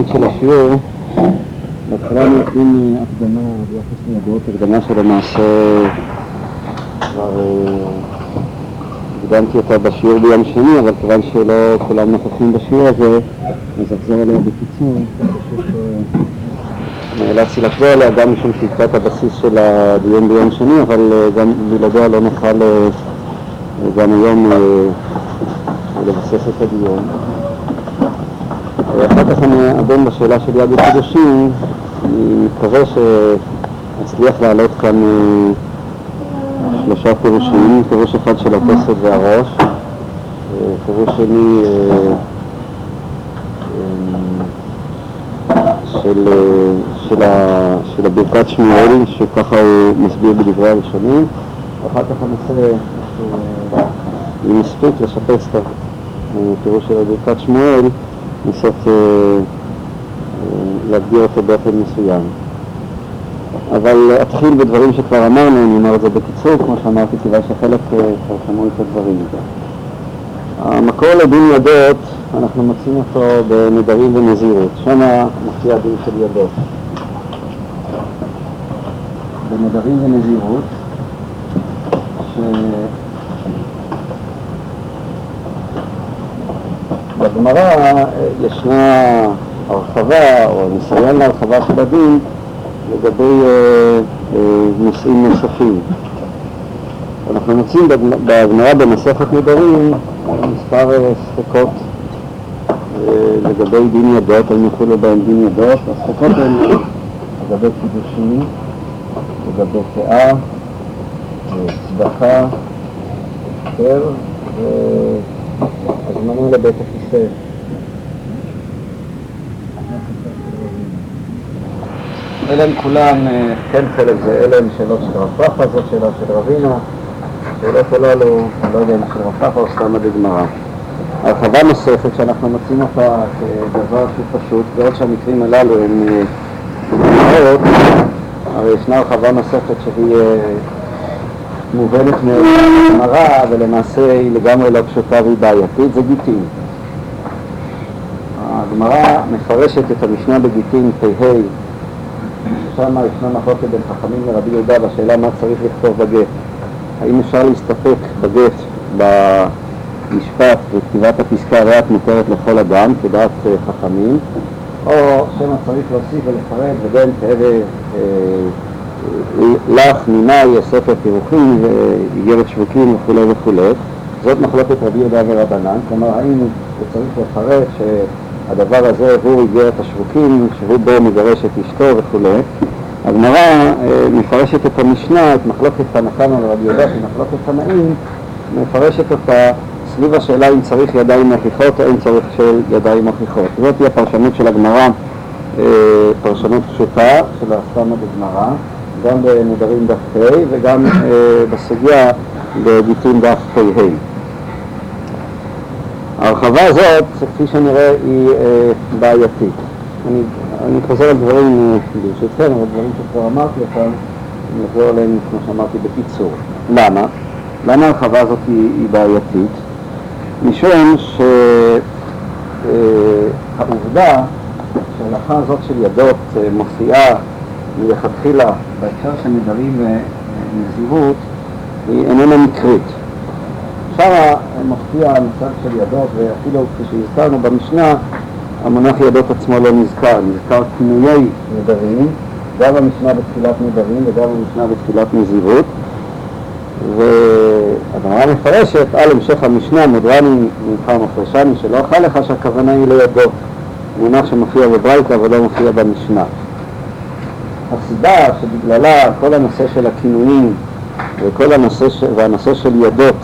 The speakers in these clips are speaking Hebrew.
המהות של השיעור, בהתחלה נותנים הקדמה ביחס לידות, הקדמה שלמעשה כבר אה, הקדמתי אותה בשיעור ביום שני, אבל כיוון שלא כולם נוכחים בשיעור הזה, אז אחזור עליה בקיצור. נאלצתי לחזור עליה גם משום שהיא את הבסיס של הדיון ביום שני, אבל אה, גם בלעדיה לא נוכל אה, גם היום לבסס את הדיון. אחר כך אני אדון בשאלה של יד וקדושים, אני מקווה שאצליח להעלות כאן אה, שלושה פירושים, פירוש אחד של הכסף והראש, אה, פירוש שני אה, של, של, ה- של הברכת שמואל, שככה הוא מסביר בדברי הראשונים, ואחר כך הנושא, אה, אם מספיק לשפץ את הפירוש של ברכת שמואל, לנסות אה, אה, להגדיר אותו באופן מסוים. אבל אתחיל בדברים שכבר אמרנו, אני אומר את זה בקיצור, כמו שאמרתי, כיוון שחלק אה, כבר שמעו את הדברים. המקור לדין ידות, אנחנו מוצאים אותו בנדרים ונזירות, שם מופיע הדין של ידות. בנדרים ונזירות, ש... בגמרא אה, ישנה הרחבה או ניסיון להרחבה של הדין לגבי אה, אה, נושאים נוספים. אנחנו מוצאים בגמרא במסכת נדרים מספר אה, ספקות אה, לגבי דין ידות, האם יחולו בהם דין ידות, הספקות הן לגבי קידושין, לגבי פאה, אה, צדקה, היתר והזמנה לבית הכיסא. אלה הם כולם, אה, כן חלק זה, אלה הם שאלות של רב פאפה, זאת שאלה של רבינה, שאלות הללו, אני לא יודע אם של רב פאפה או סתם בגמרא. הרחבה נוספת שאנחנו מוצאים אותה כדבר שהוא פשוט, בעוד שהמקרים הללו הם אה, דוגמאות, הרי ישנה הרחבה נוספת שהיא אה, מובנת מהגמרא, ולמעשה היא לגמרי לא פשוטה והיא בעייתית, זה גיטין. הגמרא מפרשת את המשנה בגיטין פ"ה שם ישנה מחלוקת בין חכמים לרבי יהודה בשאלה מה צריך לכתוב בגט. האם אפשר להסתפק בגט במשפט וכתיבת הפסקה ריאת מותרת לכל אדם, כדעת אה, חכמים, או שמא צריך להוסיף ולפרט ובין אה, לך, נימי, ספר פירוחים, ואיגרת שווקים וכולי וכולי. זאת מחלוקת רבי יהודה ורבנן, כלומר האם הוא צריך לפרט שהדבר הזה הוא איגרת השווקים, שהוא בו מגרש את אשתו וכולי. הגמרא אה, מפרשת את המשנה, את מחלוקת תנא קמא ורבי יהודה, שהיא מחלוקת תנאים, מפרשת אותה סביב השאלה אם צריך ידיים מוכיחות או אין צורך של ידיים מוכיחות. זאת היא הפרשנות של הגמרא, אה, פרשנות פשוטה של הסתמה בגמרא, גם בנדרים דף ה' וגם אה, בסוגיה בגיטין דף פ"ה. ההרחבה הזאת, כפי שנראה, היא אה, בעייתית. אני, אני חוזר על דברים, אה, ברשותכם, אבל דברים שכבר אמרתי אותם, אני אחזור עליהם, כמו שאמרתי, בקיצור. למה? למה ההרחבה הזאת היא, היא בעייתית? משום שהעובדה שההלכה הזאת של ידות מופיעה מלכתחילה בהקשר של נדרים ונזירות, היא איננה מקרית. שם מופיע המושג של ידות, ואפילו כשהזכרנו במשנה, המונח ידות עצמו לא נזכר, נזכר כינויי נדרים, גם במשנה בתחילת נדרים וגם במשנה בתחילת נזירות. והגמרא מפרשת על המשך המשנה, מודרני ממך מפרשני, שלא אכל לך שהכוונה היא לידות, מונח שמופיע בברייתא אבל לא מופיע במשנה. הסיבה שבגללה כל הנושא של הכינויים וכל הנושא, ש... והנושא של ידות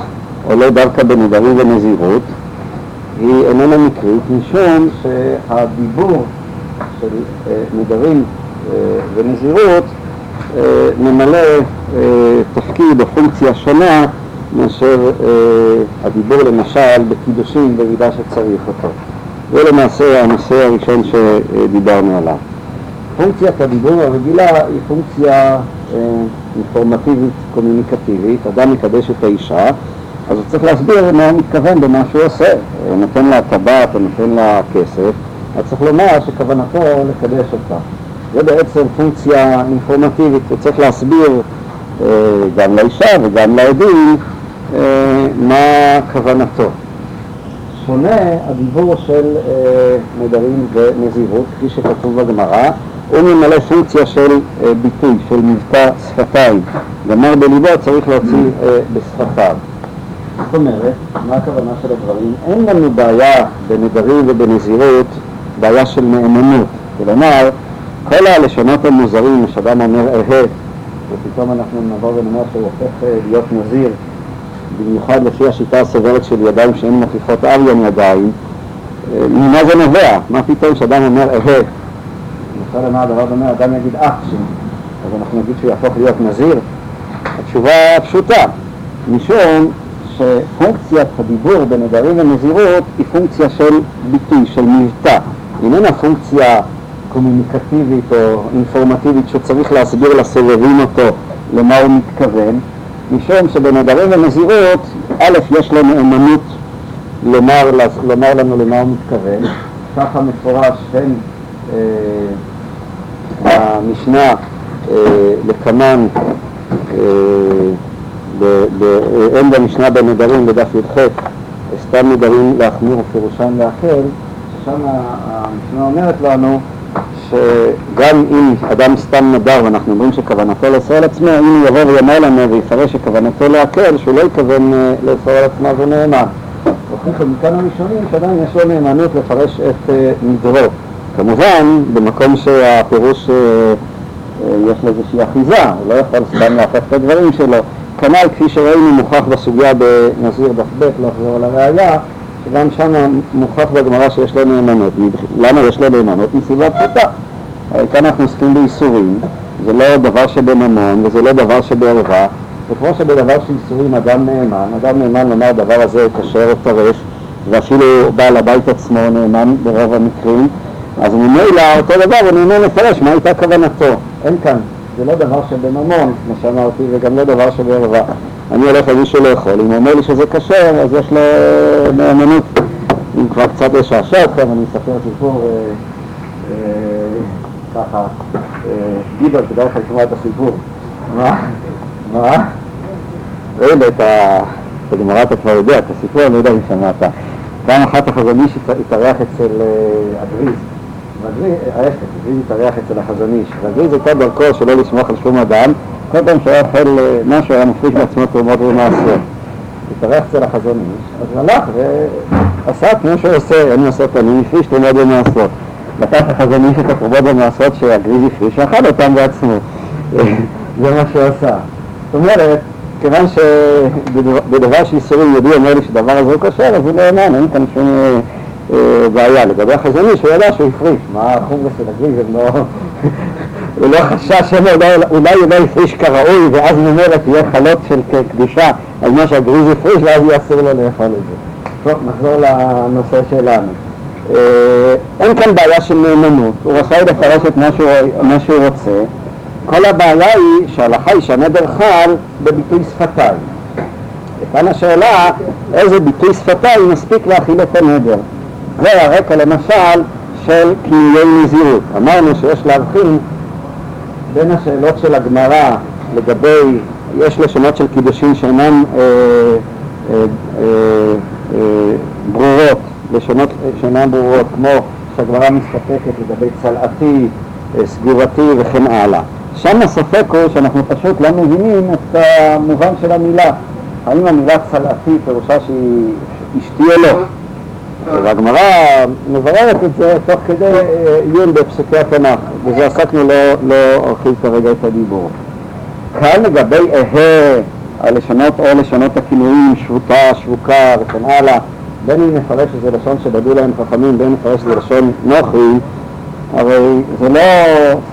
עולה דווקא בנדרים ונזירות, היא איננה מקרית, משום שהדיבור של אה, נדרים אה, ונזירות אה, ממלא תפקיד או פונקציה שונה מאשר הדיבור למשל בקידושים במידה שצריך אותו. זה למעשה הנושא הראשון שדיברנו עליו. פונקציית הדיבור הרגילה היא פונקציה אה, אינפורמטיבית קומוניקטיבית, אדם מקדש את האישה, אז הוא צריך להסביר מה הוא מתכוון במה שהוא עושה. הוא נותן לה טבעת, הוא נותן לה כסף, אז צריך לומר שכוונתו לקדש אותה. זה בעצם פונקציה אינפורמטיבית, הוא צריך להסביר אה, גם לאישה וגם לעדים אה, מה כוונתו. שונה הדיבור של נדרים ונזירות, כפי שכתוב בגמרא, הוא ממלא פונקציה של אה, ביטוי, של מבטא שפתיים. גמר בליבו צריך להוציא אה, בשפתיו. זאת אומרת, מה הכוונה של הדברים? אין לנו בעיה בנדרים ובנזירות, בעיה של נאמנות. כלומר, כל הלשונות המוזרים, שאדם אומר אהה, ופתאום אנחנו נבוא ונאמר שהוא הופך להיות נזיר, במיוחד לפי השיטה הסוברת של ידיים שהן מוכיחות אריון ידיים, ממה זה נובע? מה פתאום שאדם אומר אהה? אפשר לומר דבר דומה, אדם יגיד אח שלי, אז אנחנו נגיד שהוא יהפוך להיות נזיר? התשובה פשוטה, משום שפונקציית הדיבור בנדרים ונזירות היא פונקציה של ביטוי, של מבטא, איננה פונקציה קומוניקטיבית או אינפורמטיבית שצריך להסביר לסובבים אותו למה הוא מתכוון, משום שבנדרים ונזירות, א', יש לו נאמנות לומר, לומר לנו למה הוא מתכוון, ככה מפורש אה, המשנה אה, לקמן, אה, אין במשנה בנדרים בדף י"ח, סתם נדרים להחמיר ופירושם להקל, ששם המשנה אומרת לנו שגם אם אדם סתם נדר ואנחנו אומרים שכוונתו לאסור על עצמו, אם הוא יבוא ויאמר לנו ויפרש שכוונתו להקל, שהוא לא יתכוון אה, לאסור על עצמו זה נאמן. הוכיחו מכאן הראשונים שעדיין יש לו נאמנות לפרש את נדרו. כמובן, במקום שהפירוש יש לו איזושהי אחיזה, הוא לא יכול סתם להפך את הדברים שלו. כנ"ל כפי שראינו מוכח בסוגיה בנזיר דף ב', לא אחזור על הראייה, שגם שם מוכח בגמרא שיש לו נאמנות. למה יש לו נאמנות? מסיבה פשוטה. כאן אנחנו עוסקים באיסורים, זה לא דבר שבממון וזה לא דבר שבערווה, וכמו שבדבר של איסורים אדם נאמן, אדם נאמן לומר דבר הזה כשר או טרף, ואפילו בעל הבית עצמו נאמן ברוב המקרים, אז ממילא אותו דבר הוא נאמן לפרש מה הייתה כוונתו. אין כאן, זה לא דבר שבממון, כמו שאמרתי, וגם לא דבר שבערווה. אני הולך למישהו לאכול, אם הוא אומר לי שזה כשר, אז יש לו נאמנות. אם כבר קצת לשעשע אתכם, אני אספר סיפור אה, אה, ככה, אה, גיבר, כדאי לך לשמוע את הסיפור. מה? מה? ראינו את הגמרא אתה כבר יודע, את הסיפור, אני לא יודע אם שמעת. פעם אחת החזון איש התארח אצל הגריז. ההפך, הגריז התארח אצל החזון איש. והגריז הייתה דרכו שלא לסמוך על שום אדם, כל פעם שהיה אוכל משהו היה מפריש בעצמו תרומות ומעשרות. התארח אצל החזון איש, אז הלך ועשה כמו שהוא עושה, אני עושה פנים, הפריש תרומות ומעשרות. לקח החזון איש את התרומות ומעשרות שהגריז הפריש, ואכל אותם בעצמו. זה מה שהוא עשה. זאת אומרת, כיוון שבדבר של איסורים יהודי אומר לי שדבר הזה הוא כשר, אז הוא נאמן, אין כאן שום בעיה. לגבי החזון איש, הוא ידע שהוא הפריש. מה החומרס של הגריז, הם לא... הוא לא חשש שמא אולי הוא לא הפריש כראוי ואז ממילא תהיה חלות של קדושה על מה שהגריז הפריש ואז יהיה אסור לו לאכול את זה. טוב, נחזור לנושא שלנו. אין כאן בעיה של נאמנות, הוא רשאי לפרש את מה שהוא רוצה. כל הבעיה היא שההלכה היא שהנדר חל בביטוי שפתיים. וכאן השאלה איזה ביטוי שפתיים מספיק להכיל את הנדר. זה הרקע למשל של כינויי נזירות. אמרנו שיש להבחין בין השאלות של הגמרא לגבי, יש לשונות של קידושין שאינן אה, אה, אה, אה, ברורות, לשונות שאינן ברורות, כמו שהגמרא מסתפקת לגבי צלעתי, אה, סגורתי וכן הלאה. שם הספק הוא שאנחנו פשוט לא מבינים את המובן של המילה. האם המילה צלעתי פירושה שהיא אשתי או לא? והגמרא מבררת את זה תוך כדי עיון בפסוקי התנ"ך, וזה עסקנו, לא, לא ארחיב כרגע את הדיבור. כאן לגבי אהה, הלשונות או לשונות הכינויים, שבותה, שבוקה וכן הלאה, בין אם נפרש שזה לשון שבדו להם חכמים, בין אם נפרש שזה לשון נוחי, הרי זה לא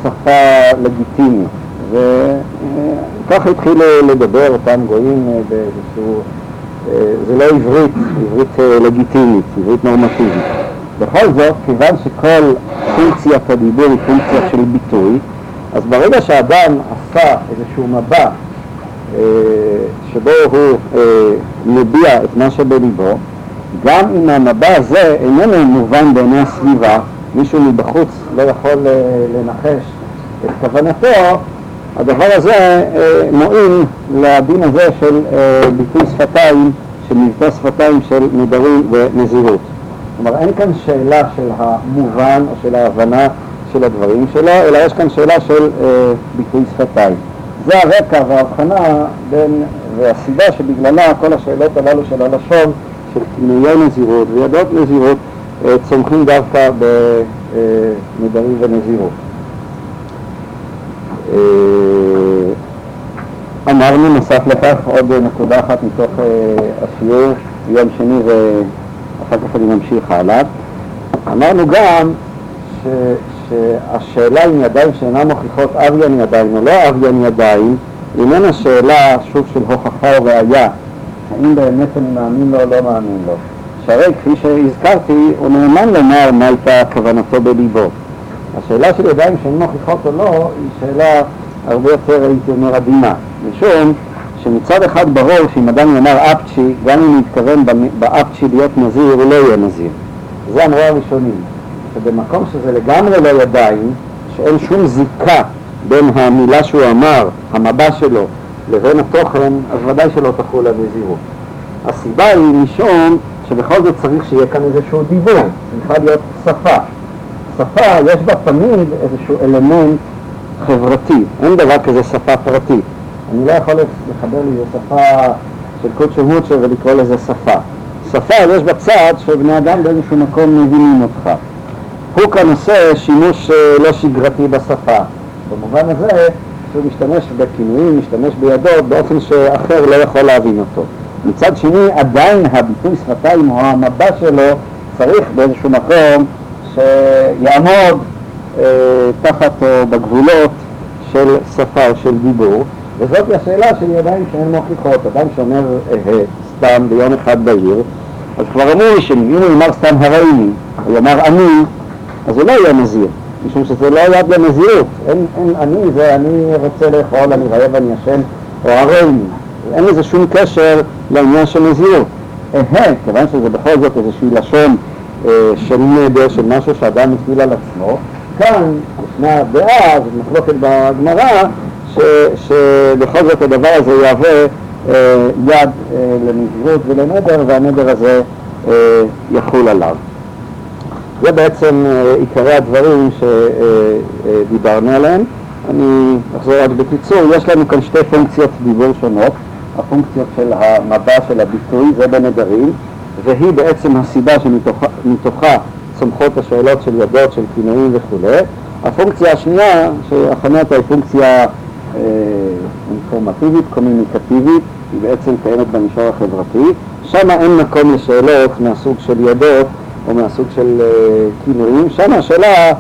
שפה לגיטימית, וככה התחילו לדבר אותם גויים באיזשהו, זה לא עברית, עברית לגיטימית, עברית נורמטיבית. בכל זאת, כיוון שכל פונקציית הדיבור היא פונקציה של ביטוי, אז ברגע שאדם עשה איזשהו מבע שבו הוא מביע את מה שבליבו, גם אם המבע הזה איננו מובן בעיני הסביבה, מישהו מבחוץ לא יכול לנחש את כוונתו, הדבר הזה מועיל לדין הזה של ביטוי שפתיים, של מבטא שפתיים של נדרים ונזירות. כלומר, אין כאן שאלה של המובן או של ההבנה של הדברים שלו, אלא יש כאן שאלה של אה, ביטוי שפתיים. זה הרקע וההבחנה בין, והסיבה שבגללה כל השאלות הללו של הלשון, של כינויי נזירות וידות נזירות, אה, צומחים דווקא בנדרים אה, ונזירות. אה, אמרנו נוסף לכך עוד נקודה אחת מתוך אה, השיעור ביום שני ואחר כך אני ממשיך הלאה. אמרנו גם ש, שהשאלה אם ידיים שאינן מוכיחות אביין ידיים או לא אביין ידיים איננה שאלה שוב של הוכחה או ראייה האם באמת אני מאמין לו או לא מאמין לו. שהרי כפי שהזכרתי הוא נאמן לומר מה הייתה כוונתו בליבו. השאלה של ידיים שהן מוכיחות או לא היא שאלה הרבה יותר הייתי אומר עדינה משום שמצד אחד ברור שאם אדם יאמר אפצ'י גם אם יתכוון באפצ'י להיות נזיר הוא לא יהיה נזיר זה אמרו הראשונים שבמקום שזה לגמרי לא ידיים, שאין שום זיקה בין המילה שהוא אמר, המבע שלו, לבין התוכן, אז ודאי שלא תחול הנזירות. הסיבה היא משום שבכל זאת צריך שיהיה כאן איזשהו דיבור, צריכה להיות שפה. שפה, יש בה תמיד איזשהו אלמנט חברתי, אין דבר כזה שפה פרטית. אני לא יכול לחבר לי שפה של קודשו מוצ'ה ולקרוא לזה שפה. שפה יש בה צד שבני אדם באיזשהו מקום מבינים אותך. הוא כאן עושה שימוש אה, לא שגרתי בשפה. במובן הזה שהוא משתמש בכינויים, משתמש בידו באופן שאחר לא יכול להבין אותו. מצד שני, עדיין הביטוי שפתיים או המבע שלו צריך באיזשהו מקום שיעמוד תחת או בגבולות של שפה או של דיבור, וזאת השאלה של ידיים שהן מוכיחות. אדם שאומר אה, סתם ביום אחד בעיר, אז כבר אמרו לי שאם הוא יאמר סתם הראיני, הוא יאמר אני, אז הוא לא יהיה נזיר, משום שזה לא יד לנזירות. אין, אין, אני זה אני רוצה לאכול, אני רעב, אני ישן, או הרי אין לזה שום קשר לעניין של נזירות. אה, כיוון שזה בכל זאת איזושהי לשון אה, של נדר, של משהו שאדם מפעיל על עצמו, כאן ישנה דעה, זו מחלוקת בגמרא, שבכל זאת הדבר הזה יהווה אה, יד אה, לנזירות ולנדר, והנדר הזה אה, יחול עליו. זה בעצם אה, עיקרי הדברים שדיברנו עליהם. אני אחזור רק בקיצור, יש לנו כאן שתי פונקציות דיבור שונות, הפונקציות של המבע של הביטוי, זה בנדרים, והיא בעצם הסיבה שמתוכה צומחות השאלות של ידות, של כינויים וכו'. הפונקציה השנייה, שהכנה אותה היא פונקציה אה, אינפורמטיבית, קומוניקטיבית, היא בעצם קיימת במישור החברתי, שם אין מקום לשאלות מהסוג של ידות או מהסוג של אה, כינויים, שם השאלה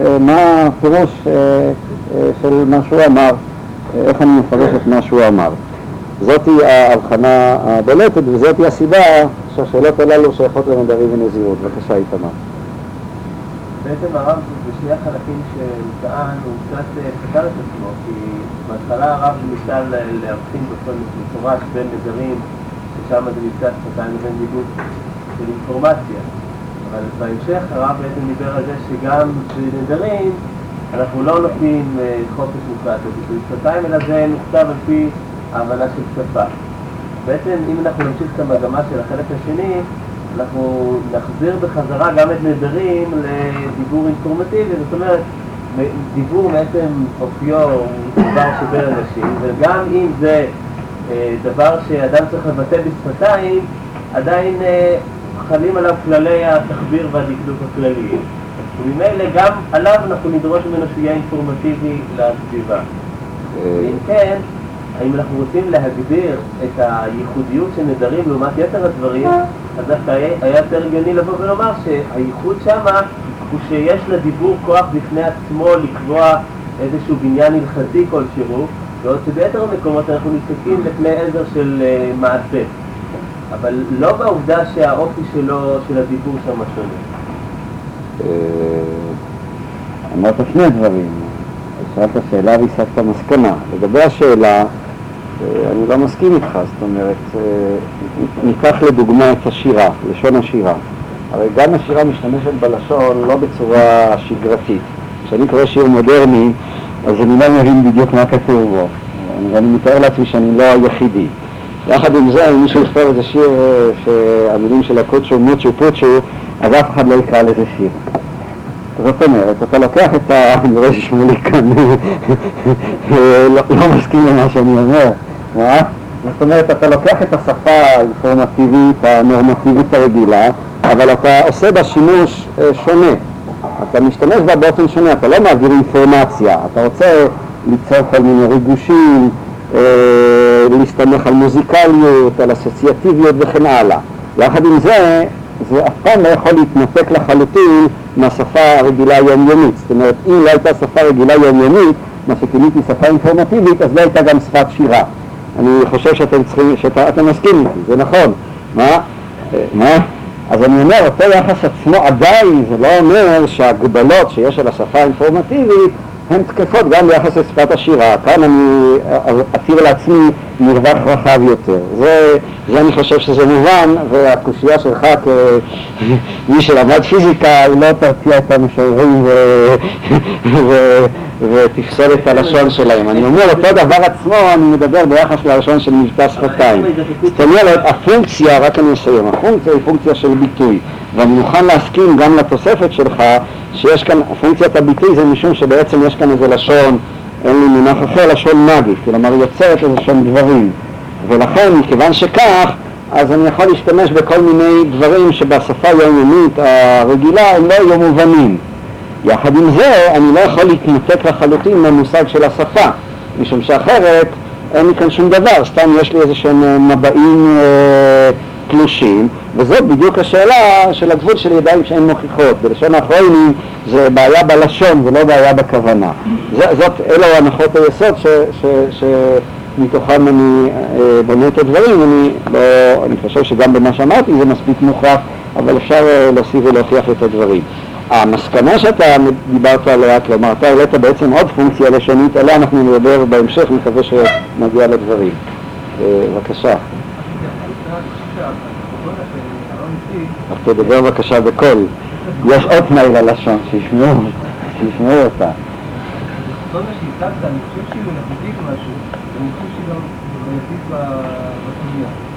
אה, מה הפירוש אה, של מה שהוא אמר, איך אני מפרש את מה שהוא אמר. זאתי ההבחנה הבולטת וזאתי הסיבה שהשאלות הללו שייכות לנדרים ונזירות. בבקשה, איתמר. בעצם הרב בשני החלקים שהוא טען, הוא קצת סתר את עצמו, כי בהתחלה הרב ניסה להבחין בכל מפורש בין נדרים, ששם זה נפגש שפתיים לבין דיבור של אינפורמציה. אבל בהמשך הרב בעצם דיבר על זה שגם בנדרים אנחנו לא נותנים אה, חופש מוחלט לביטוי שפתיים, אלא זה נכתב על פי ההבנה של שפה. בעצם אם אנחנו נמשיך את המגמה של החלק השני, אנחנו נחזיר בחזרה גם את נדרים לדיבור אינפורמטיבי, זאת אומרת, דיבור בעצם אופיו הוא דבר שבין אנשים, וגם אם זה אה, דבר שאדם צריך לבטא בשפתיים, עדיין אה, חלים עליו כללי התחביר והדקדוק הכלליים. וממילא גם עליו אנחנו נדרוש ממנו שיהיה אינפורמטיבי לסביבה. ואם כן, האם אנחנו רוצים להגדיר את הייחודיות של נדרים לעומת יתר הדברים, אז דווקא היה יותר הגיוני לבוא ולומר שהייחוד שמה הוא שיש לדיבור כוח בפני עצמו לקבוע איזשהו בניין הלכתי כלשהו, בעוד שביתר המקומות אנחנו נתקעים לכלי עזר של uh, מעשה. אבל לא בעובדה שהאופי שלו, של הדיבור שם שונה. אה, אמרת שני דברים, שאלת שאלה והסקת מסקנה. לגבי השאלה, אני לא מסכים איתך, זאת אומרת, אה, ניקח לדוגמה את השירה, לשון השירה. הרי גם השירה משתמשת בלשון לא בצורה שגרתית. כשאני קורא שיר מודרני, אז אני לא מבין בדיוק מה כתוב בו, ואני מתאר לעצמי שאני לא היחידי. יחד עם זה, אם מישהו יכתוב איזה שיר אה, שהמילים של הקודשו מוצ'ו פוצ'ו, אז אף אחד לא יקרא לזה שיר. זאת אומרת, אתה לוקח את ה... אני רואה ששמוליק כאן לא, לא מסכים למה שאני אומר? זאת אומרת, אתה לוקח את השפה האינפורמטיבית, הנורמטיבית הרגילה, אבל אתה עושה בה שימוש אה, שונה. אתה משתמש בה באופן שונה, אתה לא מעביר אינפורמציה, אתה רוצה ליצור כל מיני ריגושים, אה, להסתמך על מוזיקליות, על אסוציאטיביות וכן הלאה. יחד עם זה, זה אף פעם לא יכול להתנתק לחלוטין מהשפה הרגילה היומיומית. זאת אומרת, אם לא הייתה שפה רגילה יומיומית, מה שכיניתי שפה אינפורמטיבית, אז לא הייתה גם שפת שירה. אני חושב שאתם צריכים, שאתם מסכימים זה נכון. מה? אה, מה? אז אני אומר, אותו יחס עצמו עדיין, זה לא אומר שההגבלות שיש על השפה האינפורמטיבית הן תקפות גם ביחס לשפת השירה. כאן אני אתיר לעצמי מרווח רחב יותר. זה, זה אני חושב שזה מובן, והקושייה שלך כמי שלמד פיזיקה, היא לא תרתיע את המשוררים ותפסול את הלשון שלהם. אני אומר, אותו דבר עצמו, אני מדבר ביחס ללשון של מבטא שפתיים. זאת אומרת, הפונקציה, רק אני אסיים, הפונקציה היא פונקציה של ביטוי, ואני מוכן להסכים גם לתוספת שלך, שיש כאן, פונקציית הביטוי זה משום שבעצם יש כאן איזה לשון, אין לי מונח אחר, לשון מגי, כלומר יוצרת איזה שם דברים. ולכן, מכיוון שכך, אז אני יכול להשתמש בכל מיני דברים שבשפה היומיומית הרגילה הם לא יהיו מובנים. יחד עם זה, אני לא יכול להתנתק לחלוטין מהמושג של השפה, משום שאחרת אין לי כאן שום דבר, סתם יש לי איזה שהם אה, מבעים אה, תלושים, וזאת בדיוק השאלה של הגבול של ידיים שהן מוכיחות. בלשון האחרונים זה בעיה בלשון ולא בעיה בכוונה. זאת, אלו הנחות היסוד ש, ש, ש, מתוכם אני אה, בונה את הדברים, אני, לא, אני חושב שגם במה שאמרתי זה מספיק מוכרח, אבל אפשר אה, להוסיף ולהוכיח את הדברים. המסקנה שאתה דיברת עליה, כלומר אתה העלית בעצם עוד פונקציה לשונית, עליה אנחנו נדבר בהמשך, מקווה שנגיע לדברים. אה, בבקשה. אז תדבר בבקשה בקול. יש עוד תנאי ללשון, שישמעו, שישמעו אותה. כל מה שהצגת, אני חושב שהיא מלאכותית משהו, ואני חושב שהיא גם בעייתית בסוגיה.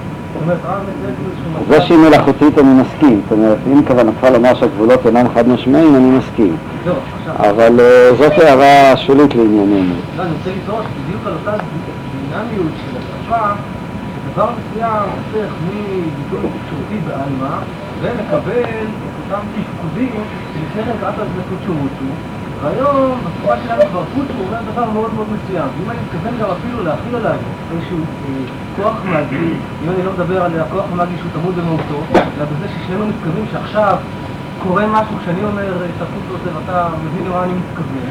זה שהיא מלאכותית אני מסכים, זאת אומרת, אם כוונתך לומר שהגבולות אינם חד משמעיים, אני מסכים. לא, אבל אה, זאת הערה שולית לענייננו. לא, אני רוצה לטעות בדיוק על אותה דינמיות של השפה, שדבר מסוים הופך מביטוי תקשורתי בעלמא, ומקבל את אותם תפקודים שלפני כן קראת לזה קודשורוצו, והיום, בתקופה שלנו כבר פוטו אומר דבר מאוד מאוד מסוים. אם אני מתכוון גם אפילו להכיל עליו איזשהו אה, כוח מאגי, אם אני לא מדבר על הכוח המאגי שהוא טמון במהותו, אלא בזה ששנינו מתכוונים שעכשיו קורה משהו כשאני אומר את הפוטו הזה ואתה מבין למה אני מתכוון,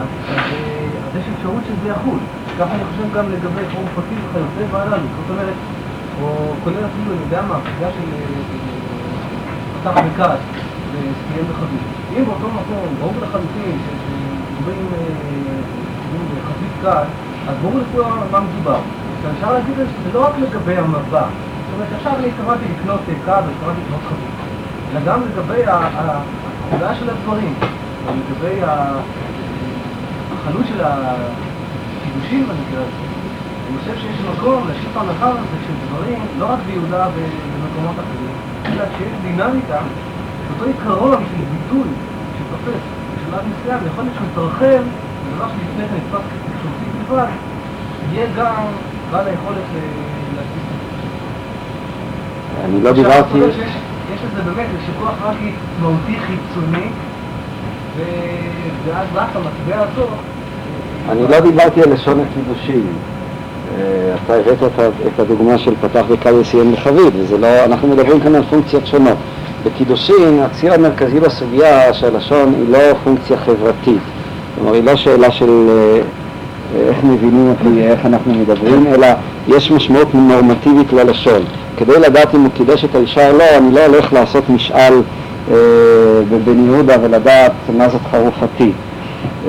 אז, אה, יש אפשרות שזה יחול. ככה אני חושב גם לגבי חום פרטי וכיוצא והללו. זאת אומרת, או כולל אפילו, אני יודע מה, הפגיעה של פתח אה, וכעס וסיים בחבית. אם באותו מקום, ברור לחלוטין, שדברים בחבית קל, אז ברור לכולם מה מדובר. אפשר להגיד שזה לא רק לגבי המבע, זאת אומרת, עכשיו אני התכוונתי לקנות קו והתכוונתי לקנות חבית, אלא גם לגבי התכולה של הדברים, לגבי החלות של הקידושים במקרה הזה. אני חושב שיש מקום להשאיר את המרחב הזה של דברים, לא רק ביהודה ובמקומות אחרים, אלא שיש דינמיקה אותו עיקרון של ביטוי שתופס בשלב מסוים, יכול להיות שהוא יתרחב, ודבר שלפני כן נתפס כתקשורתי בלבד, יהיה גם בעל היכולת להשיג אני לא דיברתי... יש לזה באמת איזשהו כוח רק מהותי חיצוני, ואז רק המטבע הזו... אני לא דיברתי על לשון הקידושים. אה, אתה הבאת את הדוגמה של פתח וקל וסיים לחביב, וזה לא, אנחנו מדברים כאן על פונקציות שונות. בקידושין, הציר המרכזי בסוגיה שהלשון היא לא פונקציה חברתית, כלומר היא לא שאלה של אה, איך מבינים אותי, איך אנחנו מדברים, אלא יש משמעות נורמטיבית ללשון. כדי לדעת אם הוא קידש את האישה או לא, אני לא הולך לעשות משאל אה, בבן יהודה ולדעת מה זאת חרופתי.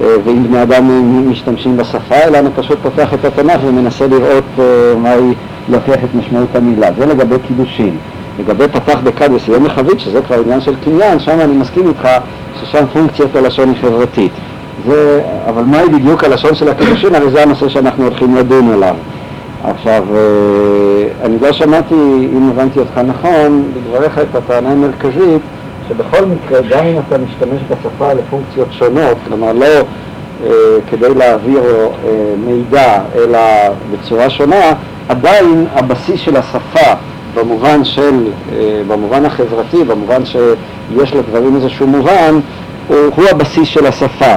אה, ואם בני אדם משתמשים בשפה, אלא אני פשוט פותח את התנ"ך ומנסה לראות מהי, להוכיח את משמעות המילה. זה לגבי קידושין. לגבי פתח בכד וסיים בחבית, שזה כבר עניין של קניין, שם אני מסכים איתך ששם פונקציית הלשון היא חברתית. זה, אבל מהי בדיוק הלשון של הקידושין? הרי זה הנושא שאנחנו הולכים לדון עליו. עכשיו, אה, אני לא שמעתי, אם הבנתי אותך נכון, בדבריך את הטענה המרכזית, שבכל מקרה, גם אם אתה משתמש בשפה לפונקציות שונות, כלומר לא אה, כדי להעביר אה, מידע, אלא בצורה שונה, עדיין הבסיס של השפה במובן של, אה, במובן החברתי, במובן שיש לדברים איזשהו מובן, הוא, הוא הבסיס של השפה.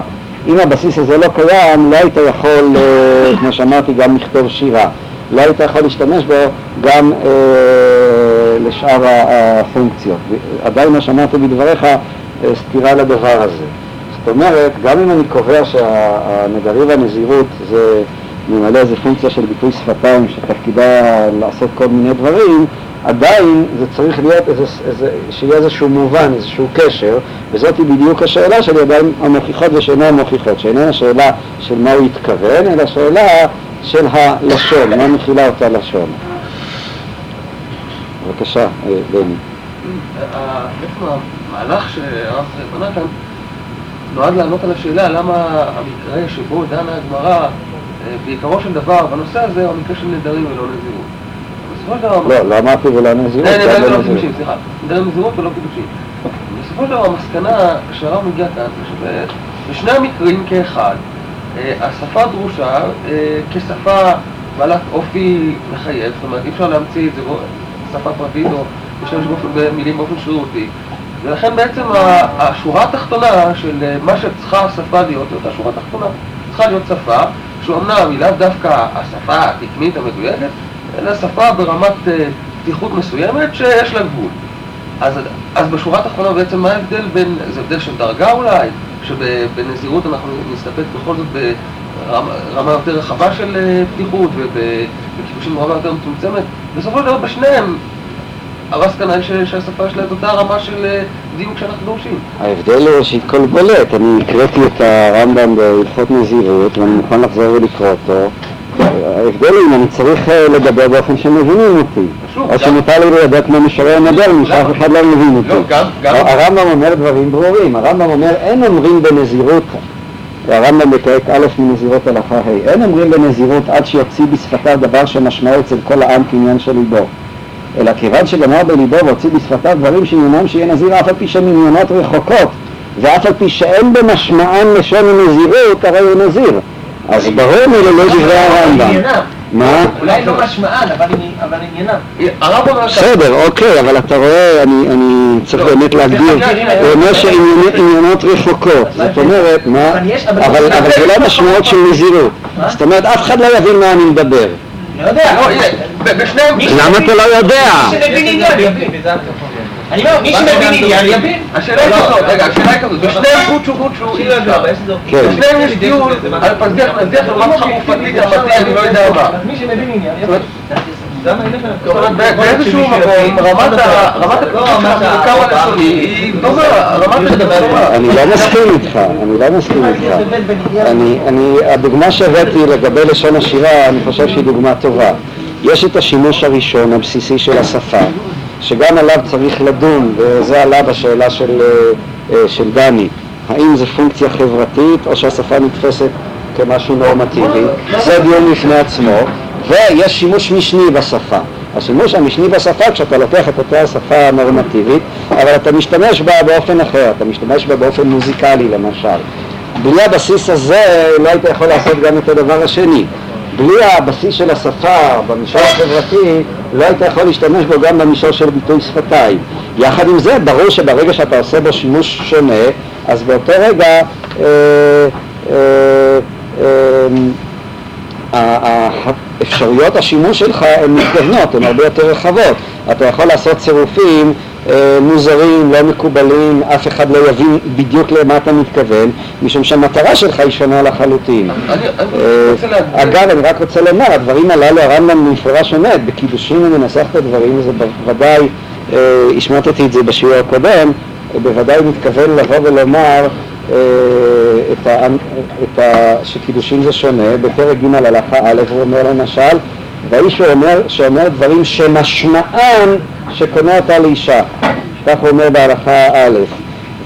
אם הבסיס הזה לא קיים, לא היית יכול, אה, כמו שאמרתי, גם לכתוב שירה. לא היית יכול להשתמש בו גם אה, לשאר הפונקציות. עדיין מה שאמרתי בדבריך, אה, סתירה לדבר הזה. זאת אומרת, גם אם אני קובע שהנדרי והנזירות זה ממלא איזה פונקציה של ביטוי שפתיים שתפקידה לעשות כל מיני דברים, עדיין זה צריך להיות, איזה, איזה, שיהיה איזשהו מובן, איזשהו קשר, וזאת היא בדיוק השאלה של ידיים המוכיחות ושאינן המוכיחות, שאיננה שאלה של מה הוא התכוון, אלא שאלה של הלשון, מה מכילה אותה לשון. בבקשה, אה, בני. המהלך שהרב בנה כאן נועד לענות על השאלה למה המקרה שבו דנה הגמרא אה, בעיקרו של דבר בנושא הזה הוא המקרה של נדרים ולא נזירות. לא, לא אמרתי ולא נזירות, לא, לא, לא קידושים, סליחה, נדרים נזירות ולא קידושים. בסופו של דבר המסקנה שהרב מגיע כאן שבשני המקרים כאחד אה, השפה דרושה כשפה בעלת אופי מחייב, זאת אומרת אי אפשר להמציא את זה בשפה פרטית או להשתמש במילים באופן שרירותי. ולכן בעצם השורה התחתונה של מה שצריכה השפה להיות, זאת השורה התחתונה, צריכה להיות שפה שאומנם היא לאו דווקא השפה התקנית המדויקת, אלא שפה ברמת פתיחות מסוימת שיש לה גבול. אז, אז בשורה התחתונה בעצם מה ההבדל בין, זה הבדל של דרגה אולי, שבנזירות אנחנו נסתפק בכל זאת ברמה יותר רחבה של פתיחות ובקידושים ברמה יותר מצומצמת, בסופו של דבר בשניהם המסקנה היא שהשפה שלה את אותה רמה של דיוק שאנחנו דורשים. ההבדל הוא שהכל בולט, אני הקראתי את הרמב"ם בהלכות נזירות ואני מוכן לחזור ולקרוא אותו ההבדל אם אני צריך לדבר באופן שמבינים אותי. או שמותר לי לדבר כמו משורר מודרני שאף אחד לא מבין אותי. הרמב"ם אומר דברים ברורים, הרמב"ם אומר אין אומרים בנזירות הרמב"ם בפרק א' מנזירות הלכה ה' אין אומרים בנזירות עד שיוציא בשפתיו דבר שמשמעו אצל כל העם כעניין של ליבו. אלא כיוון שגמר בליבו והוציא בשפתיו דברים שעניינם שיהיה נזיר אף על פי עניונות רחוקות ואף על פי שאין במשמען לשון הנזירות הרי הוא נזיר אז ברור מלא דברי הרמב"ם. מה? אולי לא משמען, אבל עניינם. בסדר, אוקיי, אבל אתה רואה, אני צריך באמת להגדיר, הוא אומר שעניינות רחוקות, זאת אומרת, מה? אבל זה לא משמעות של נזירות, זאת אומרת, אף אחד לא יבין מה אני מדבר. לא יודע. למה אתה לא יודע? אני אומר, מי שמבין עניין יבין. השאלה היא כזאת, רגע, השאלה היא כזאת, בשניהם גוצ'ו גוצ'ו אי אפשר. בשניהם יש דיון על פסדיח רמה חרופתית רמתי, אני לא יודע מה. מי שמבין עניין יבין. באיזשהו מקום, רמת הלשוני היא רמת אני לא מסכים איתך, אני לא מסכים איתך. הדוגמה שהבאתי לגבי לשון השירה, אני חושב שהיא דוגמה טובה. יש את השימוש הראשון, הבסיסי של השפה, שגם עליו צריך לדון, וזה עלה בשאלה של, של דני, האם זה פונקציה חברתית או שהשפה נתפסת כמשהו נורמטיבי, זה דיון בפני עצמו, ויש שימוש משני בשפה. השימוש המשני בשפה כשאתה לוקח את אותה השפה הנורמטיבית, אבל אתה משתמש בה באופן אחר, אתה משתמש בה באופן מוזיקלי למשל. בלי הבסיס הזה לא היית יכול לעשות גם את הדבר השני. בלי הבסיס של השפה במישור החברתי לא היית יכול להשתמש בו גם במישור של ביטוי שפתיים. יחד עם זה ברור שברגע שאתה עושה בו שימוש שונה אז באותו רגע אה, אה, אה, אפשרויות השימוש שלך הן מתגוונות, הן הרבה יותר רחבות. אתה יכול לעשות צירופים אה, מוזרים, לא מקובלים, אף אחד לא יבין בדיוק למה אתה מתכוון, משום שהמטרה שלך היא שונה לחלוטין. אה, אגב, אני רק רוצה לומר, הדברים הללו הרמב"ם במפורש עומד, בקידושים הוא מנסח את הדברים, וזה בוודאי, אה, השמטתי את זה בשיעור הקודם, בוודאי מתכוון לבוא ולומר אה, את ה, את ה, שקידושין זה שונה, בפרק ג' הלכה א' הוא אומר למשל והאיש שאומר, שאומר דברים שמשמען שקונה אותה לאישה, כך הוא אומר בהלכה א',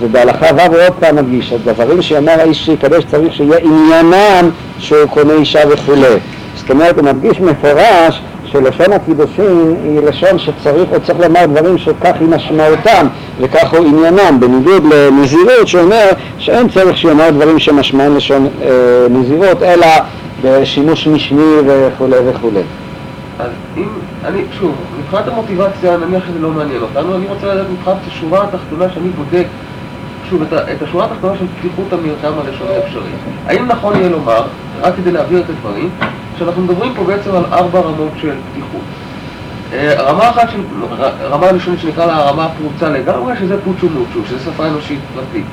ובהלכה ו' הוא עוד פעם מדגיש, הדברים שאומר האיש שיקדש צריך שיהיה עניינם שהוא קונה אישה וכולי. זאת אומרת, הוא מדגיש מפורש שלשון הקידושין היא לשון שצריך, או צריך לומר דברים שכך היא משמעותם וכך הוא עניינם, בניגוד לנזירות שאומר שאין צורך שיאמר דברים שמשמעם לשון אה, נזירות, אלא בשימוש משני וכולי וכולי. אז אם, אני, שוב, מבחינת המוטיבציה, נניח שזה לא מעניין אותנו, אני רוצה לדעת מבחינת השורה התחתונה שאני בודק, שוב, את, את השורה התחתונה של פתיחות המרקם הלשוני האפשרי. האם נכון יהיה לומר, רק כדי להבהיר את הדברים, שאנחנו מדברים פה בעצם על ארבע רמות של פתיחות. אה, רמה אחת של, ר- רמה ראשונית שנקרא לה הרמה הפרוצה לגמרי, שזה פוצ'ו מוצ'ו, שזה שפה אנושית פרטית.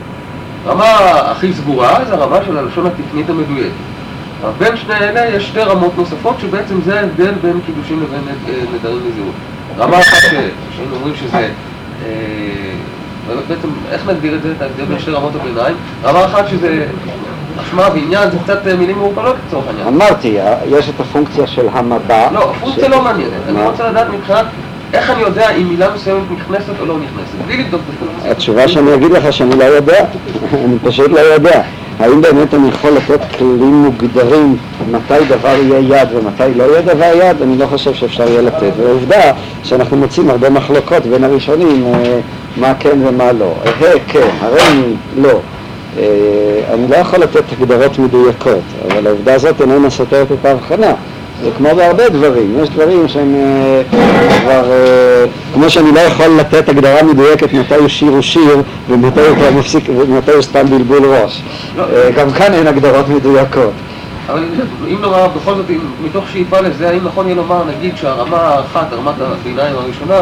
רמה הכי סגורה זה הרמה של הלשון התקנית המדויקת. בין שני אלה יש שתי רמות נוספות שבעצם זה ההבדל בין קידושים לבין אה, נדרים לזהות. רמה אחת שהיינו אומרים שזה, אה, בעצם איך נגדיר את זה, את ההבדל בין שתי רמות הביניים? רמה אחת שזה אשמה ועניין, זה קצת אה, מילים מעורפלות לצורך העניין. אמרתי, יש את הפונקציה של המבע. לא, הפונקציה לא מעניינת, אני? רוצה לדעת מבחינת איך אני יודע אם מילה מסוימת נכנסת או לא נכנסת, בלי לבדוק את הפונקציה. התשובה שאני אגיד לך שאני לא יודע, אני פשוט לא יודע. האם באמת אני יכול לתת כלים מוגדרים מתי דבר יהיה יד ומתי לא יהיה דבר יד? אני לא חושב שאפשר יהיה לתת. ועובדה שאנחנו מוצאים הרבה מחלוקות בין הראשונים אה, מה כן ומה לא. ה' כן, הרי לא. אה, אני לא יכול לתת הגדרות מדויקות, אבל העובדה הזאת איננה סותרת את ההבחנה. זה כמו בהרבה דברים, יש דברים שהם אה, כבר, אה, כמו שאני לא יכול לתת הגדרה מדויקת מתי הוא שיר הוא שיר ומתי הוא כבר מפסיק ומתי הוא סתם בלבול ראש. אה, גם כאן אין הגדרות מדויקות. אבל אם נאמר, בכל זאת, מתוך שאיפה לזה, האם נכון יהיה לומר, נגיד שהרמה האחת, רמת הביניים הראשונה,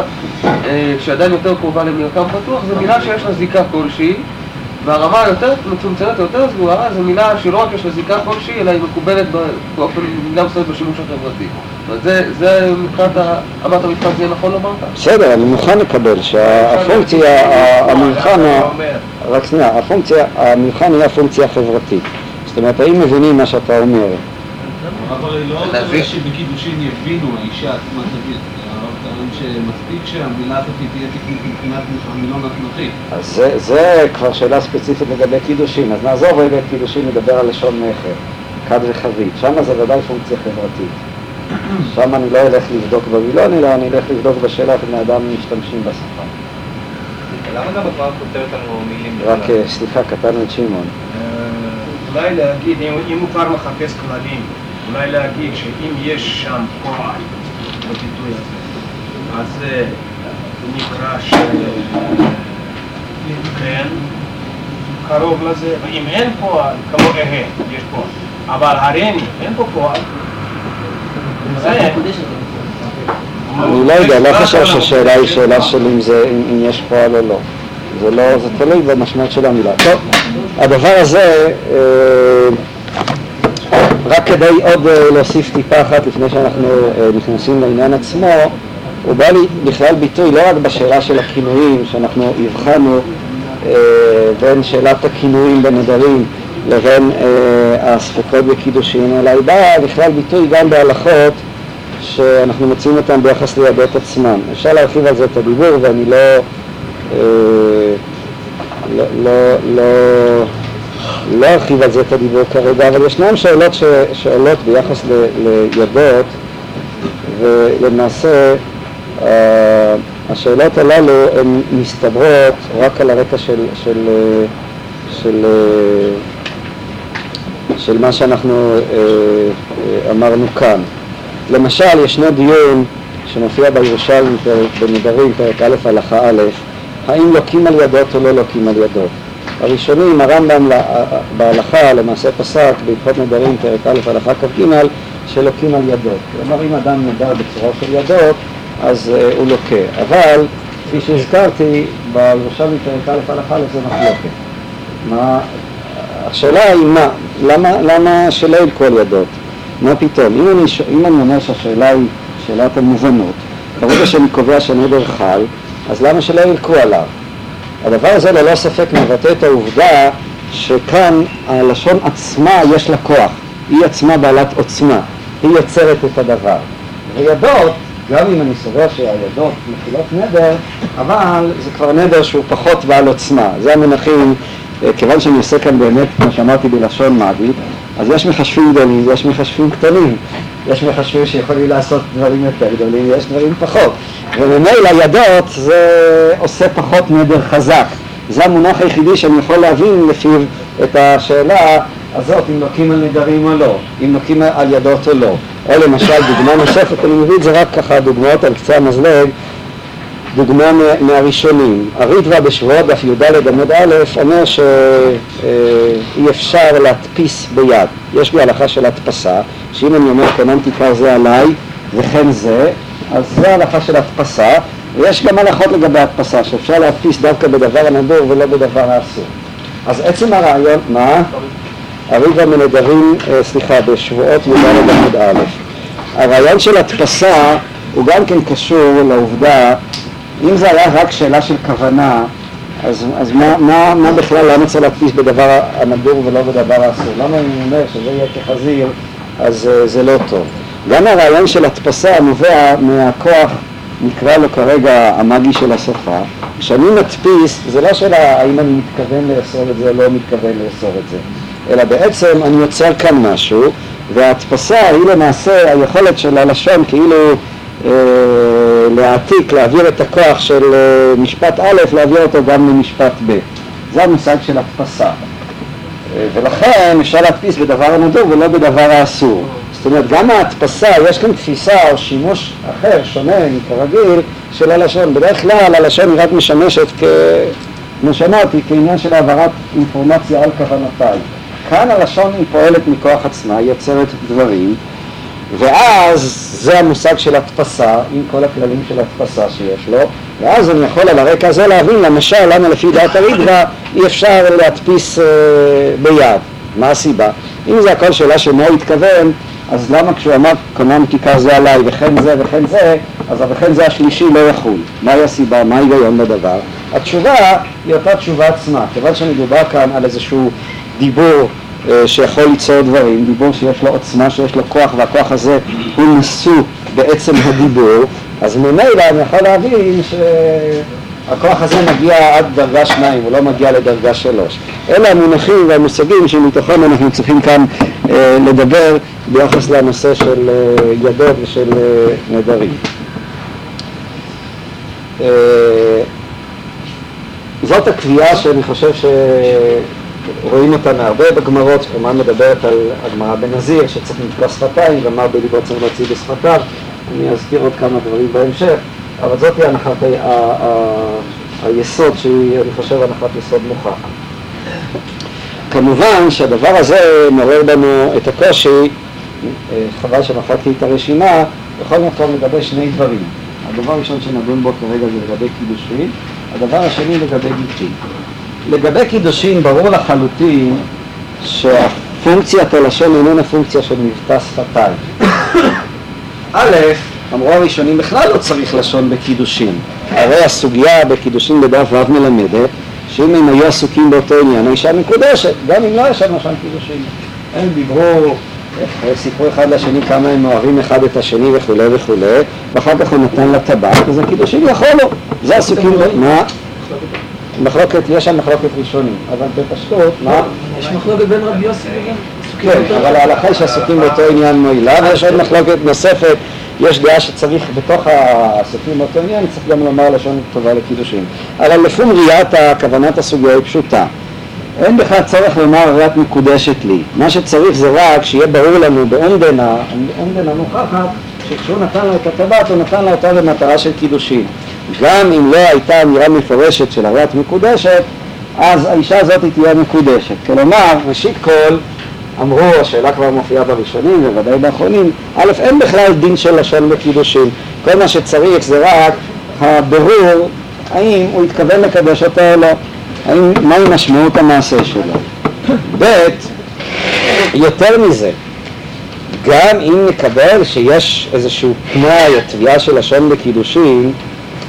שעדיין יותר קרובה למרקם פתוח, זו מילה שיש לה זיקה כלשהי, והרמה היותר מצומצמת, היותר סגורה, זו מילה שלא רק יש לה זיקה כלשהי, אלא היא מקובלת ב- באופן מידה מסוימת בשימוש החברתי. זאת אומרת, זה, זה מבחינת אמת המבחן, זה נכון לומר כך? בסדר, אני מוכן לקבל שהפונקציה, המבחן, רק שנייה, הפונקציה, המבחן היא הפונקציה החברתית. זאת אומרת, האם מבינים מה שאתה אומר? הרי לא צריך שבקידושין יבינו, האישה עצמה תבין. שמספיק שהמילה הזאת תהיה תקנית מבחינת המילון התנ"כי. אז זה, זה כבר שאלה ספציפית לגבי קידושין, אז נעזוב רגע את קידושין, נדבר על לשון מכר, כד וחבית, שם זה ודאי פונקציה חברתית. שם אני לא אלך לבדוק במילון, אלא אני אלך לבדוק בשאלה איך בני אדם משתמשים בשפה. למה גם הגמרא כותבת לנו מילים רק? אה, סליחה, קטענו את שמעון. אה, אולי להגיד, אם, אם הוא כבר מחפש כללים, אולי להגיד שאם יש שם פועל בביטוי הזה, אז זה נקרא של כן, קרוב לזה, ואם אין פועל, כמו אהה, יש פועל. אבל הריני, אין פה פועל. זה... אני לא יודע, לא חושב שהשאלה היא שאלה של אם יש פועל או לא. זה לא, זה תלוי במשמעות של המילה. טוב, הדבר הזה, אה, רק כדי עוד אה, להוסיף טיפה אחת לפני שאנחנו אה, נכנסים לעניין עצמו, הוא בא לי בכלל ביטוי לא רק בשאלה של הכינויים, שאנחנו הבחנו אה, בין שאלת הכינויים בנדרים לבין אה, הספקות בקידושין, אלא היא באה בכלל ביטוי גם בהלכות שאנחנו מוצאים אותם ביחס לידות עצמם. אפשר להרחיב על זה את הדיבור ואני לא, אה, לא, לא, לא, לא ארחיב על זה את הדיבור כרגע, אבל ישנן שאלות ש, שעולות ביחס ל, לידות ולמעשה השאלות הללו הן מסתברות רק על הרקע של, של, אה, של, אה, של מה שאנחנו אה, אה, אמרנו כאן. למשל, ישנו דיון שמופיע בירושלים פרק- בנדרים, פרק א' הלכה א', האם לוקים על ידות או לא לוקים על ידות. הראשונים, הרמב"ם בהלכה למעשה פסק בהלכות נדרים, פרק א' הלכה כ"ג, שלוקים על ידות. כלומר, אם אדם נדר בצורה של ידות, אז אה, הוא לוקה. אבל, כפי שהזכרתי, בירושלים פרק א' הלכה א' זה מחלוקת. מה, השאלה היא מה, למה, למה שלא ילכו ידות? מה פתאום? אם אני, אם אני אומר שהשאלה היא שאלת המובנות, ברגע שאני קובע שהנדר חל, אז למה שלא ילכו עליו? הדבר הזה ללא ספק מבטא את העובדה שכאן הלשון עצמה יש לה כוח, היא עצמה בעלת עוצמה, היא יוצרת את הדבר. וידות, גם אם אני סובר שהידות מכילות נדר, אבל זה כבר נדר שהוא פחות בעל עוצמה. זה המונחים, אה, כיוון שאני עושה כאן באמת, כמו שאמרתי, בלשון מאגי, אז יש מחשבים גדולים ויש מחשבים קטנים. יש מחשבים שיכולים לעשות דברים יותר גדולים ויש דברים פחות. וממילא ידות זה עושה פחות נדר חזק. זה המונח היחידי שאני יכול להבין לפיו את השאלה הזאת, אם לוקים על נדרים או לא, אם לוקים על ידות או לא. או למשל, דוגמה נוספת, אני מביא את זה רק ככה, דוגמאות על קצה המזלג, דוגמה מהראשונים. הריטב"א בשבועות דף י"ד עמוד א' אומר שאי אפשר להדפיס ביד. יש בי הלכה של הדפסה, שאם אני אומר כנן תקרא זה עליי וכן זה, אז זה הלכה של הדפסה, ויש גם הלכות לגבי הדפסה, שאפשר להדפיס דווקא בדבר הנדור ולא בדבר האסור. אז עצם הרעיון, מה? הריבה מנדרים, אה, סליחה, בשבועות י"ד עמוד א'. הרעיון של הדפסה הוא גם כן קשור לעובדה, אם זה היה רק שאלה של כוונה, אז, אז מה, מה, מה בכלל, למה צריך להדפיס בדבר הנדור ולא בדבר האסור? למה אם הוא אומר שזה יהיה כחזיר, אז uh, זה לא טוב. גם הרעיון של הדפסה נובע מהכוח, נקרא לו כרגע המאגי של השפה. כשאני מדפיס, זה לא שאלה האם אני מתכוון לאסור את זה או לא מתכוון לאסור את זה. אלא בעצם אני יוצר כאן משהו, וההדפסה היא למעשה היכולת של הלשון כאילו אה, להעתיק, להעביר את הכוח של אה, משפט א', להעביר אותו גם למשפט ב'. זה המושג של הדפסה. אה, ולכן אפשר להדפיס בדבר הנדור ולא בדבר האסור. זאת אומרת, גם ההדפסה, יש כאן תפיסה או שימוש אחר, שונה מכרגיל, של הלשון. בדרך כלל הלשון היא רק משמשת. כמו שאמרתי, כעניין של העברת אינפורמציה על כוונותיי. כאן הלשון היא פועלת מכוח עצמה, היא יוצרת דברים, ואז זה המושג של הדפסה, עם כל הכללים של הדפסה שיש לו, ואז אני יכול על הרקע הזה להבין למשל למה לפי דעת הרידווה אי אפשר להדפיס אה, ביד, מה הסיבה? אם זה הכל שאלה של מה הוא התכוון, אז למה כשהוא אמר קונן כיכר זה עליי וכן זה וכן זה, אז וכן זה השלישי לא יחול. מהי הסיבה? מה ההיגיון בדבר? התשובה היא אותה תשובה עצמה, כיוון שמדובר כאן על איזשהו דיבור אה, שיכול ליצור דברים, דיבור שיש לו עוצמה, שיש לו כוח, והכוח הזה הוא נשוא בעצם הדיבור, אז ממילא אני יכול להבין שהכוח הזה מגיע עד דרגה שניים, הוא לא מגיע לדרגה שלוש. אלה המונחים והמושגים שמתוכם אנחנו צריכים כאן אה, לדבר ביחס לנושא של אה, ידות ושל אה, נדרים. אה, זאת הקביעה שאני חושב ש... רואים אותה מהרבה בגמרות, שכמובן מדברת על הגמרא בנזיר, שצריך לתקוע שפתיים, ואמר בליבו צריך להוציא בשפתיו, אני אזכיר עוד כמה דברים בהמשך, אבל זאת היא הנחת ה- ה- ה- היסוד, שהיא, אני חושב, הנחת יסוד מוכחת. כמובן שהדבר הזה מעורר בנו את הקושי, אה, חבל שמחקתי את הרשימה, בכל מקום לגבי שני דברים. הדבר הראשון שנדון בו כרגע זה לגבי קידושין, הדבר השני לגבי גיטין. לגבי קידושין ברור לחלוטין שהפונקציית הלשון איננה פונקציה של מבטא שפתיים. א', אמרו הראשונים בכלל לא צריך לשון בקידושין. הרי הסוגיה בקידושין בדף ו' מלמדת שאם הם היו עסוקים באותו עניין, האישה מקודשת, גם אם לא היה שם לשון קידושין. הם דיברו, סיפרו אחד לשני כמה הם אוהבים אחד את השני וכולי וכולי, ואחר כך הוא נתן לה טבק, אז הקידושין יכול לו. זה עסוקים, מה? מחלוקת, יש שם מחלוקת ראשונים, אבל בפשטות, מה? יש מחלוקת בין רבי יוסי וגם... כן, אבל ההלכה היא שעסוקים באותו עניין מועילה, ויש עוד מחלוקת נוספת, יש דעה שצריך בתוך העסוקים באותו עניין, צריך גם לומר לשון טובה לקידושים. אבל לפום ראיית כוונת הסוגיה היא פשוטה. אין בכלל צורך לומר רק מקודשת לי. מה שצריך זה רק שיהיה ברור לנו באומדן המוכחת, שכשהוא נתן לה את הטבעת, הוא נתן לה אותה למטרה של קידושין. גם אם לא הייתה אמירה מפורשת של הריית מקודשת, אז האישה הזאת תהיה מקודשת. כלומר, ראשית כל, אמרו, השאלה כבר מופיעה בראשונים ובוודאי באחרונים, א', אין בכלל דין של לשון בקידושין. כל מה שצריך זה רק הבירור האם הוא התכוון לקדש אותה או לא. האם, מהי משמעות המעשה שלו. ב', יותר מזה, גם אם נקבל שיש איזשהו תנאי או תביעה של לשון בקידושין,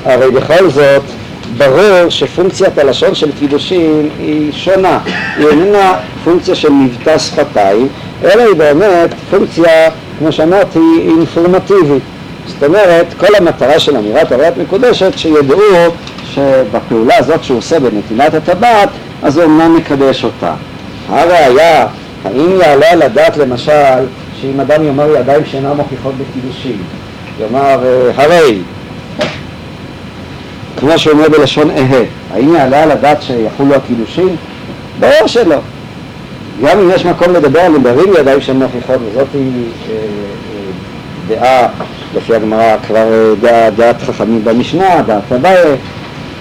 הרי בכל זאת ברור שפונקציית הלשון של קידושין היא שונה, היא איננה פונקציה של מבטא שפתיים, אלא היא באמת פונקציה, כמו שאמרתי, אינפורמטיבית. זאת אומרת, כל המטרה של אמירת הריית מקודשת, שידעו שבפעולה הזאת שהוא עושה בנטילת הטבעת, אז הוא אמנם מקדש אותה. הראיה, האם יעלה על הדעת למשל, שאם אדם יאמר ידיים שאינן מוכיחות בקידושים, יאמר אה, הרי, כמו שאומר בלשון אהה, האם יעלה על הדעת שיחולו הקידושים? ברור שלא. גם אם יש מקום לדבר על נדרים ידיים שהן מוכיחות, וזאת היא אה, אה, דעה, לפי הגמרא כבר אה, דעה, דעת חכמים במשנה, דעת אביי,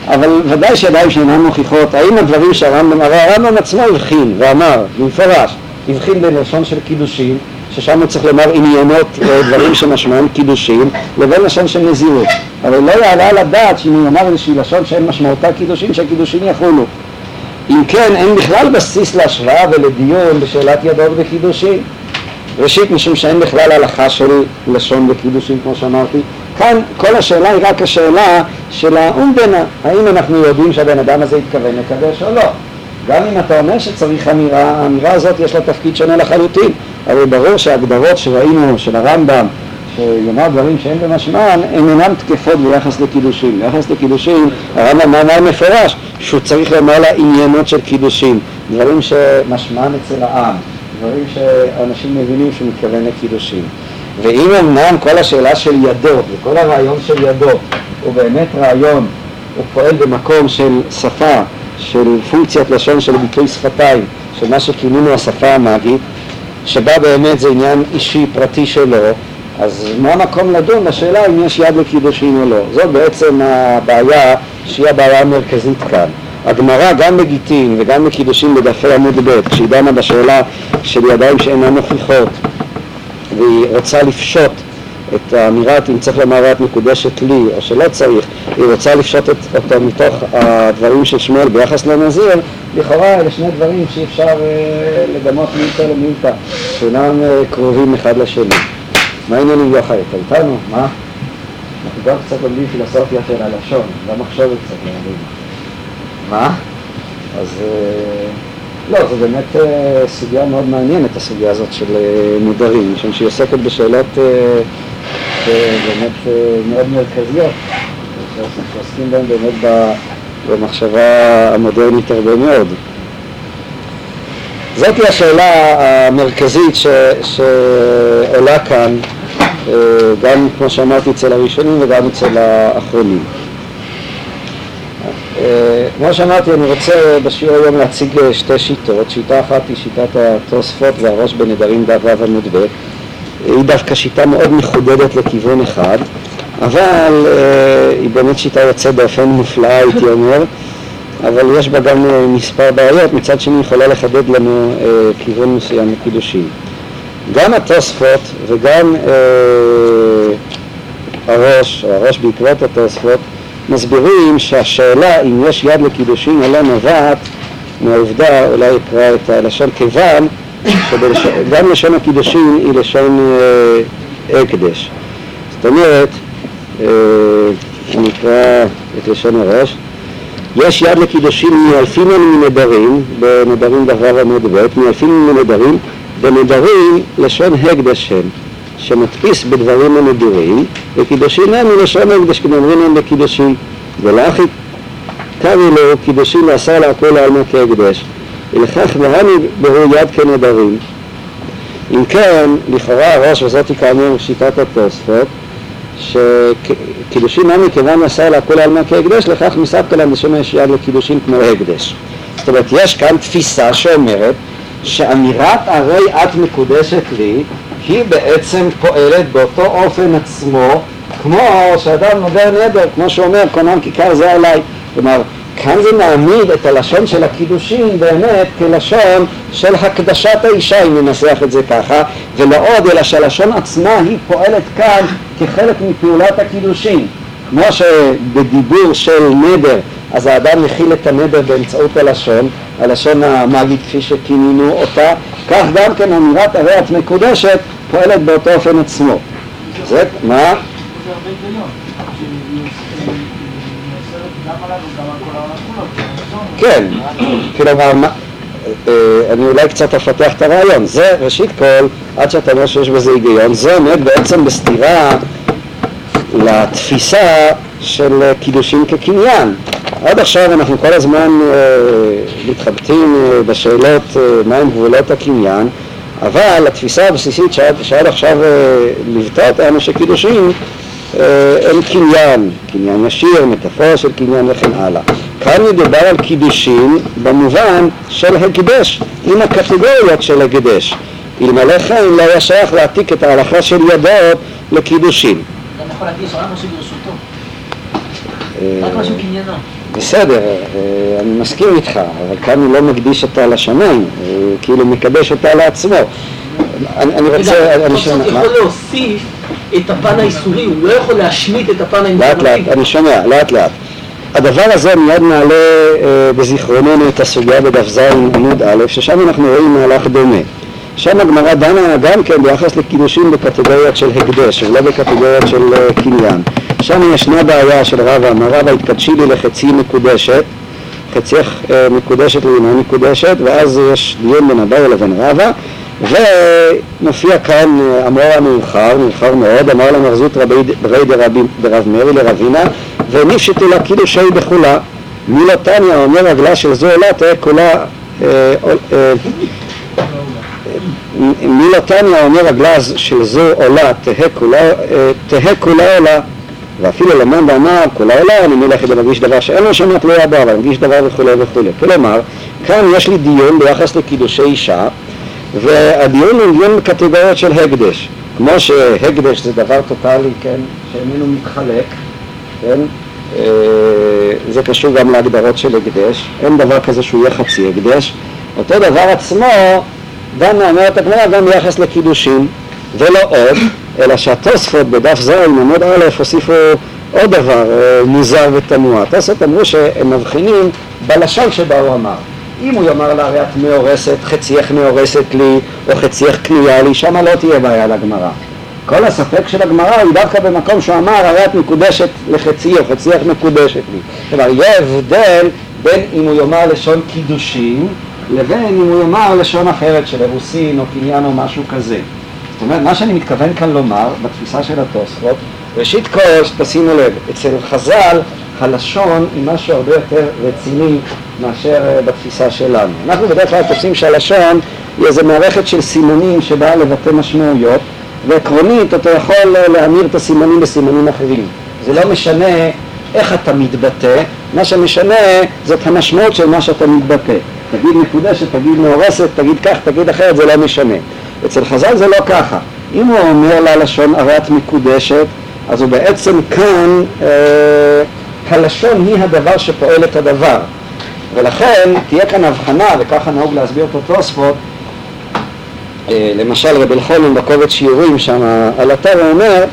אבל ודאי שידיים שאינן מוכיחות, האם הדברים שהרמב"ם, הרי הרמב"ם עצמו הבחין ואמר במפורש, הבחין בין לשון של קידושין, ששם הוא צריך לומר עניינות, אה, דברים שמשמעם קידושין, לבין לשון של נזירות. אבל לא יעלה על הדעת שאם הוא יאמר איזושהי לשון שאין משמעותה קידושין, שהקידושין יחולו. אם כן, אין בכלל בסיס להשוואה ולדיון בשאלת ידות וקידושין. ראשית, משום שאין בכלל הלכה של לשון וקידושין, כמו שאמרתי. כאן כל השאלה היא רק השאלה של האומבנה, האם אנחנו יודעים שהבן אדם הזה התכוון לקדש או לא. גם אם אתה אומר שצריך אמירה, האמירה הזאת יש לה תפקיד שונה לחלוטין. הרי ברור שההגדרות שראינו של הרמב"ם, שיאמר דברים שאין במשמען, הן אינן תקפות ביחס לקידושין. ביחס לקידושין, הרמב"ם אמר מפורש שהוא צריך לומר לה עניינות של קידושין, דברים שמשמען אצל העם, דברים שאנשים מבינים שהוא מתכוון לקידושין. ואם אמנם כל השאלה של ידו, וכל הרעיון של ידו, הוא באמת רעיון, הוא פועל במקום של שפה, של פונקציית לשון של ביטוי שפתיים, של מה שכינינו השפה המאגית, שבה באמת זה עניין אישי פרטי שלו, אז מה המקום לדון בשאלה אם יש יד לקידושין או לא. זאת בעצם הבעיה שהיא הבעיה המרכזית כאן. הגמרא גם בגיטין וגם בקידושין בדפי עמוד ב', כשהיא דנה בשאלה של ידיים שאינן מוכיחות והיא רוצה לפשוט את האמירת אם צריך לומר את מקודשת לי או שלא צריך, היא רוצה לפשוט את, אותה מתוך הדברים של שמואל ביחס לנזיר, לכאורה אלה שני דברים שאי אפשר אה, לדמות מילתא למילתא, שאינם אה, קרובים אחד לשני. מה העניינים יוחאי? אתה איתנו? מה? אנחנו גם קצת לומדים פילוסופיה של הלשון, גם מחשבת קצת לומדים. מה? אז אה, לא, זו באמת אה, סוגיה מאוד מעניינת, הסוגיה הזאת של אה, נדרים, משום שהיא עוסקת בשאלות אה, באמת אה, מאוד מרכזיות, שעוסקים בהן באמת במחשבה המודרנית הרבה מאוד. זאת היא השאלה המרכזית ש, שעולה כאן, אה, גם כמו שאמרתי אצל הראשונים וגם אצל האחרונים. אה, כמו שאמרתי, אני רוצה בשיעור היום להציג שתי שיטות. שיטה אחת היא שיטת התוספות והראש בנדרים דף ו' עמוד ב'. היא דווקא שיטה מאוד מחודדת לכיוון אחד, אבל אה, היא באמת שיטה יוצאת דופן מופלאה, הייתי אומר, אבל יש בה גם אה, מספר בעיות, מצד שני יכולה לחדד לנו אה, כיוון מסוים לקידושים. גם התוספות וגם הראש, או הראש בעקבות התוספות, מסבירים שהשאלה אם יש יד לקידושין או לא נובעת מהעובדה, אולי אקרא את הלשון כיוון, שגם לשון הקידושין היא לשון אה, הקדש. זאת אומרת, אה, אני אקרא את לשון הראש, יש יד לקידושין מאלפינן מנדרים, בנדרים דבר עמוד ב', מאלפינן מנדרים, בנדרים לשון הקדש הם, שמדפיס בדברים הנדירים, וקידושין הם מלשון הקדש, כדאמרים הם בקידושין, ולאחי קרא לו קידושין ועשה לה הכל העלמא כהקדש, ולכך והני ברו יד כנדרים. אם כן, לכאורה הראש, וזאתי כאמור שיטת התוספות, שקידושין נמי כיוון מסר לה כל העלמא כהקדש, לכך מספקא להם לשמש יד לקידושין כמו הקדש. זאת אומרת, יש כאן תפיסה שאומרת שאמירת הרי את מקודשת לי, היא בעצם פועלת באותו אופן עצמו, כמו שאדם נודר נדר, כמו שאומר, קונם כיכר זה עליי. כלומר, כאן זה מעמיד את הלשון של הקידושין באמת כלשון של הקדשת האישה, אם ננסח את זה ככה, ולא עוד, אלא שהלשון עצמה היא פועלת כאן כחלק מפעולת הקידושין. כמו שבדיבור של נדר, אז האדם מכיל את הנדר באמצעות הלשון, הלשון המאגית כפי שכינינו אותה, כך גם כן אמירת הרי את מקודשת פועלת באותו אופן עצמו. זה, מה? זה הרבה היגיון. שהיא אוסרת גם וגם על כל העולם כולו. כן, כלומר, אה, אני אולי קצת אפתח את הרעיון. זה, ראשית כל, עד שאתה אומר שיש בזה היגיון, זה עומד בעצם בסתירה לתפיסה של קידושין כקניין. עד עכשיו אנחנו כל הזמן אה, מתחבטים אה, בשאלות מהם גבולות הקניין, אבל התפיסה הבסיסית שעד, שעד עכשיו ליוותה אותנו שקידושין אה, הם קניין, קניין ישיר, מטאפורה של קניין וכן הלאה. כאן מדובר על קידושין במובן של הקדש, עם הקטגוריות של הקדש. אלמלא כן לא היה שייך להעתיק את ההלכה של ידות לקידושין. גם יכול להקדיש רק משהו ברשותו, אה, רק משהו קניינו. בסדר, אה, אני מסכים איתך, אבל כאן הוא לא מקדיש אותה לשמיים, הוא כאילו מקדש אותה לעצמו. אני רוצה, אני שומע? יכול להוסיף את הפן האיסורי, הוא לא יכול להשמיט את הפן לאט לאט, האינפורמטיבי. אני שומע, לאט לאט. הדבר הזה מיד נעלה אה, בזיכרוננו את הסוגיה בדף ז עמוד א', ששם אנחנו רואים מהלך דומה. שם הגמרא דנה גם כן ביחס לקידושים בקטגוריות של הקדש, ולא בקטגוריות של אה, קניין. שם ישנה בעיה של רבא, אמר רבא התקדשי לי לחצי מקודשת, חצייך אה, מקודשת לאינה מקודשת, ואז יש דיון בין אביי לבין רבא, ומופיע כאן אמור המאוחר, מאוחר מאוד, אמר לה מרזות רבי דרב מאיר לרבינה, ונפשטו לה קידושי בכולה. מילו תניא אומר רגלה של זו עולה תהא כולה אה, אה, מילו תניא אומר רגלה של זו עולה תהא כולה, אה, עולה ואפילו למאן ואמר כולה עולה אני מלך ומגיש דבר שאין לו שנה תלויה בו אבל מגיש דבר וכולי וכולי כלומר כאן יש לי דיון ביחס לקידושי אישה והדיון הוא דיון בקטגוריות של הקדש כמו שהקדש זה דבר טוטאלי כן שאיננו מתחלק כן אה, זה קשור גם להגדרות של הקדש אין דבר כזה שהוא יהיה חצי הקדש אותו דבר עצמו דנה אומרת הגמרא גם ביחס לקידושים ולא עוד, אלא שהתוספות בדף ז' עמוד א' הוסיפו עוד דבר אה, מוזר ותמוה. התוספות אמרו שהם מבחינים בלשון שבה הוא אמר. אם הוא יאמר לה הרי את מאורסת, חצייך מאורסת לי, או חצייך קנויה לי, שמה לא תהיה בעיה לגמרא. כל הספק של הגמרא הוא דווקא במקום שהוא אמר הרי את מקודשת לחצי או חצייך מקודשת לי. כלומר, יהיה הבדל בין אם הוא יאמר לשון קידושין לבין אם הוא יאמר לשון אחרת של אירוסין או קניין או משהו כזה. זאת אומרת, מה שאני מתכוון כאן לומר בתפיסה של התוספות, ראשית כל, תשימו לב, אצל חז"ל הלשון היא משהו הרבה יותר רציני מאשר אה, בתפיסה שלנו. אנחנו בדרך כלל תופסים שהלשון היא איזו מערכת של סימנים שבאה לבטא משמעויות, ועקרונית אתה יכול אה, להמיר את הסימנים בסימנים אחרים. זה לא משנה איך אתה מתבטא, מה שמשנה זאת המשמעות של מה שאתה מתבטא. תגיד מקודשת, תגיד מאורסת, תגיד כך, תגיד אחרת, זה לא משנה. אצל חז"ל זה לא ככה. אם הוא אומר ללשון הרי את מקודשת, אז הוא בעצם כאן, אה, הלשון היא הדבר שפועל את הדבר. ולכן תהיה כאן הבחנה, וככה נהוג להסביר את התוספות, למשל רבי אלחונן בקובץ שיעורים שם על אתר הוא אומר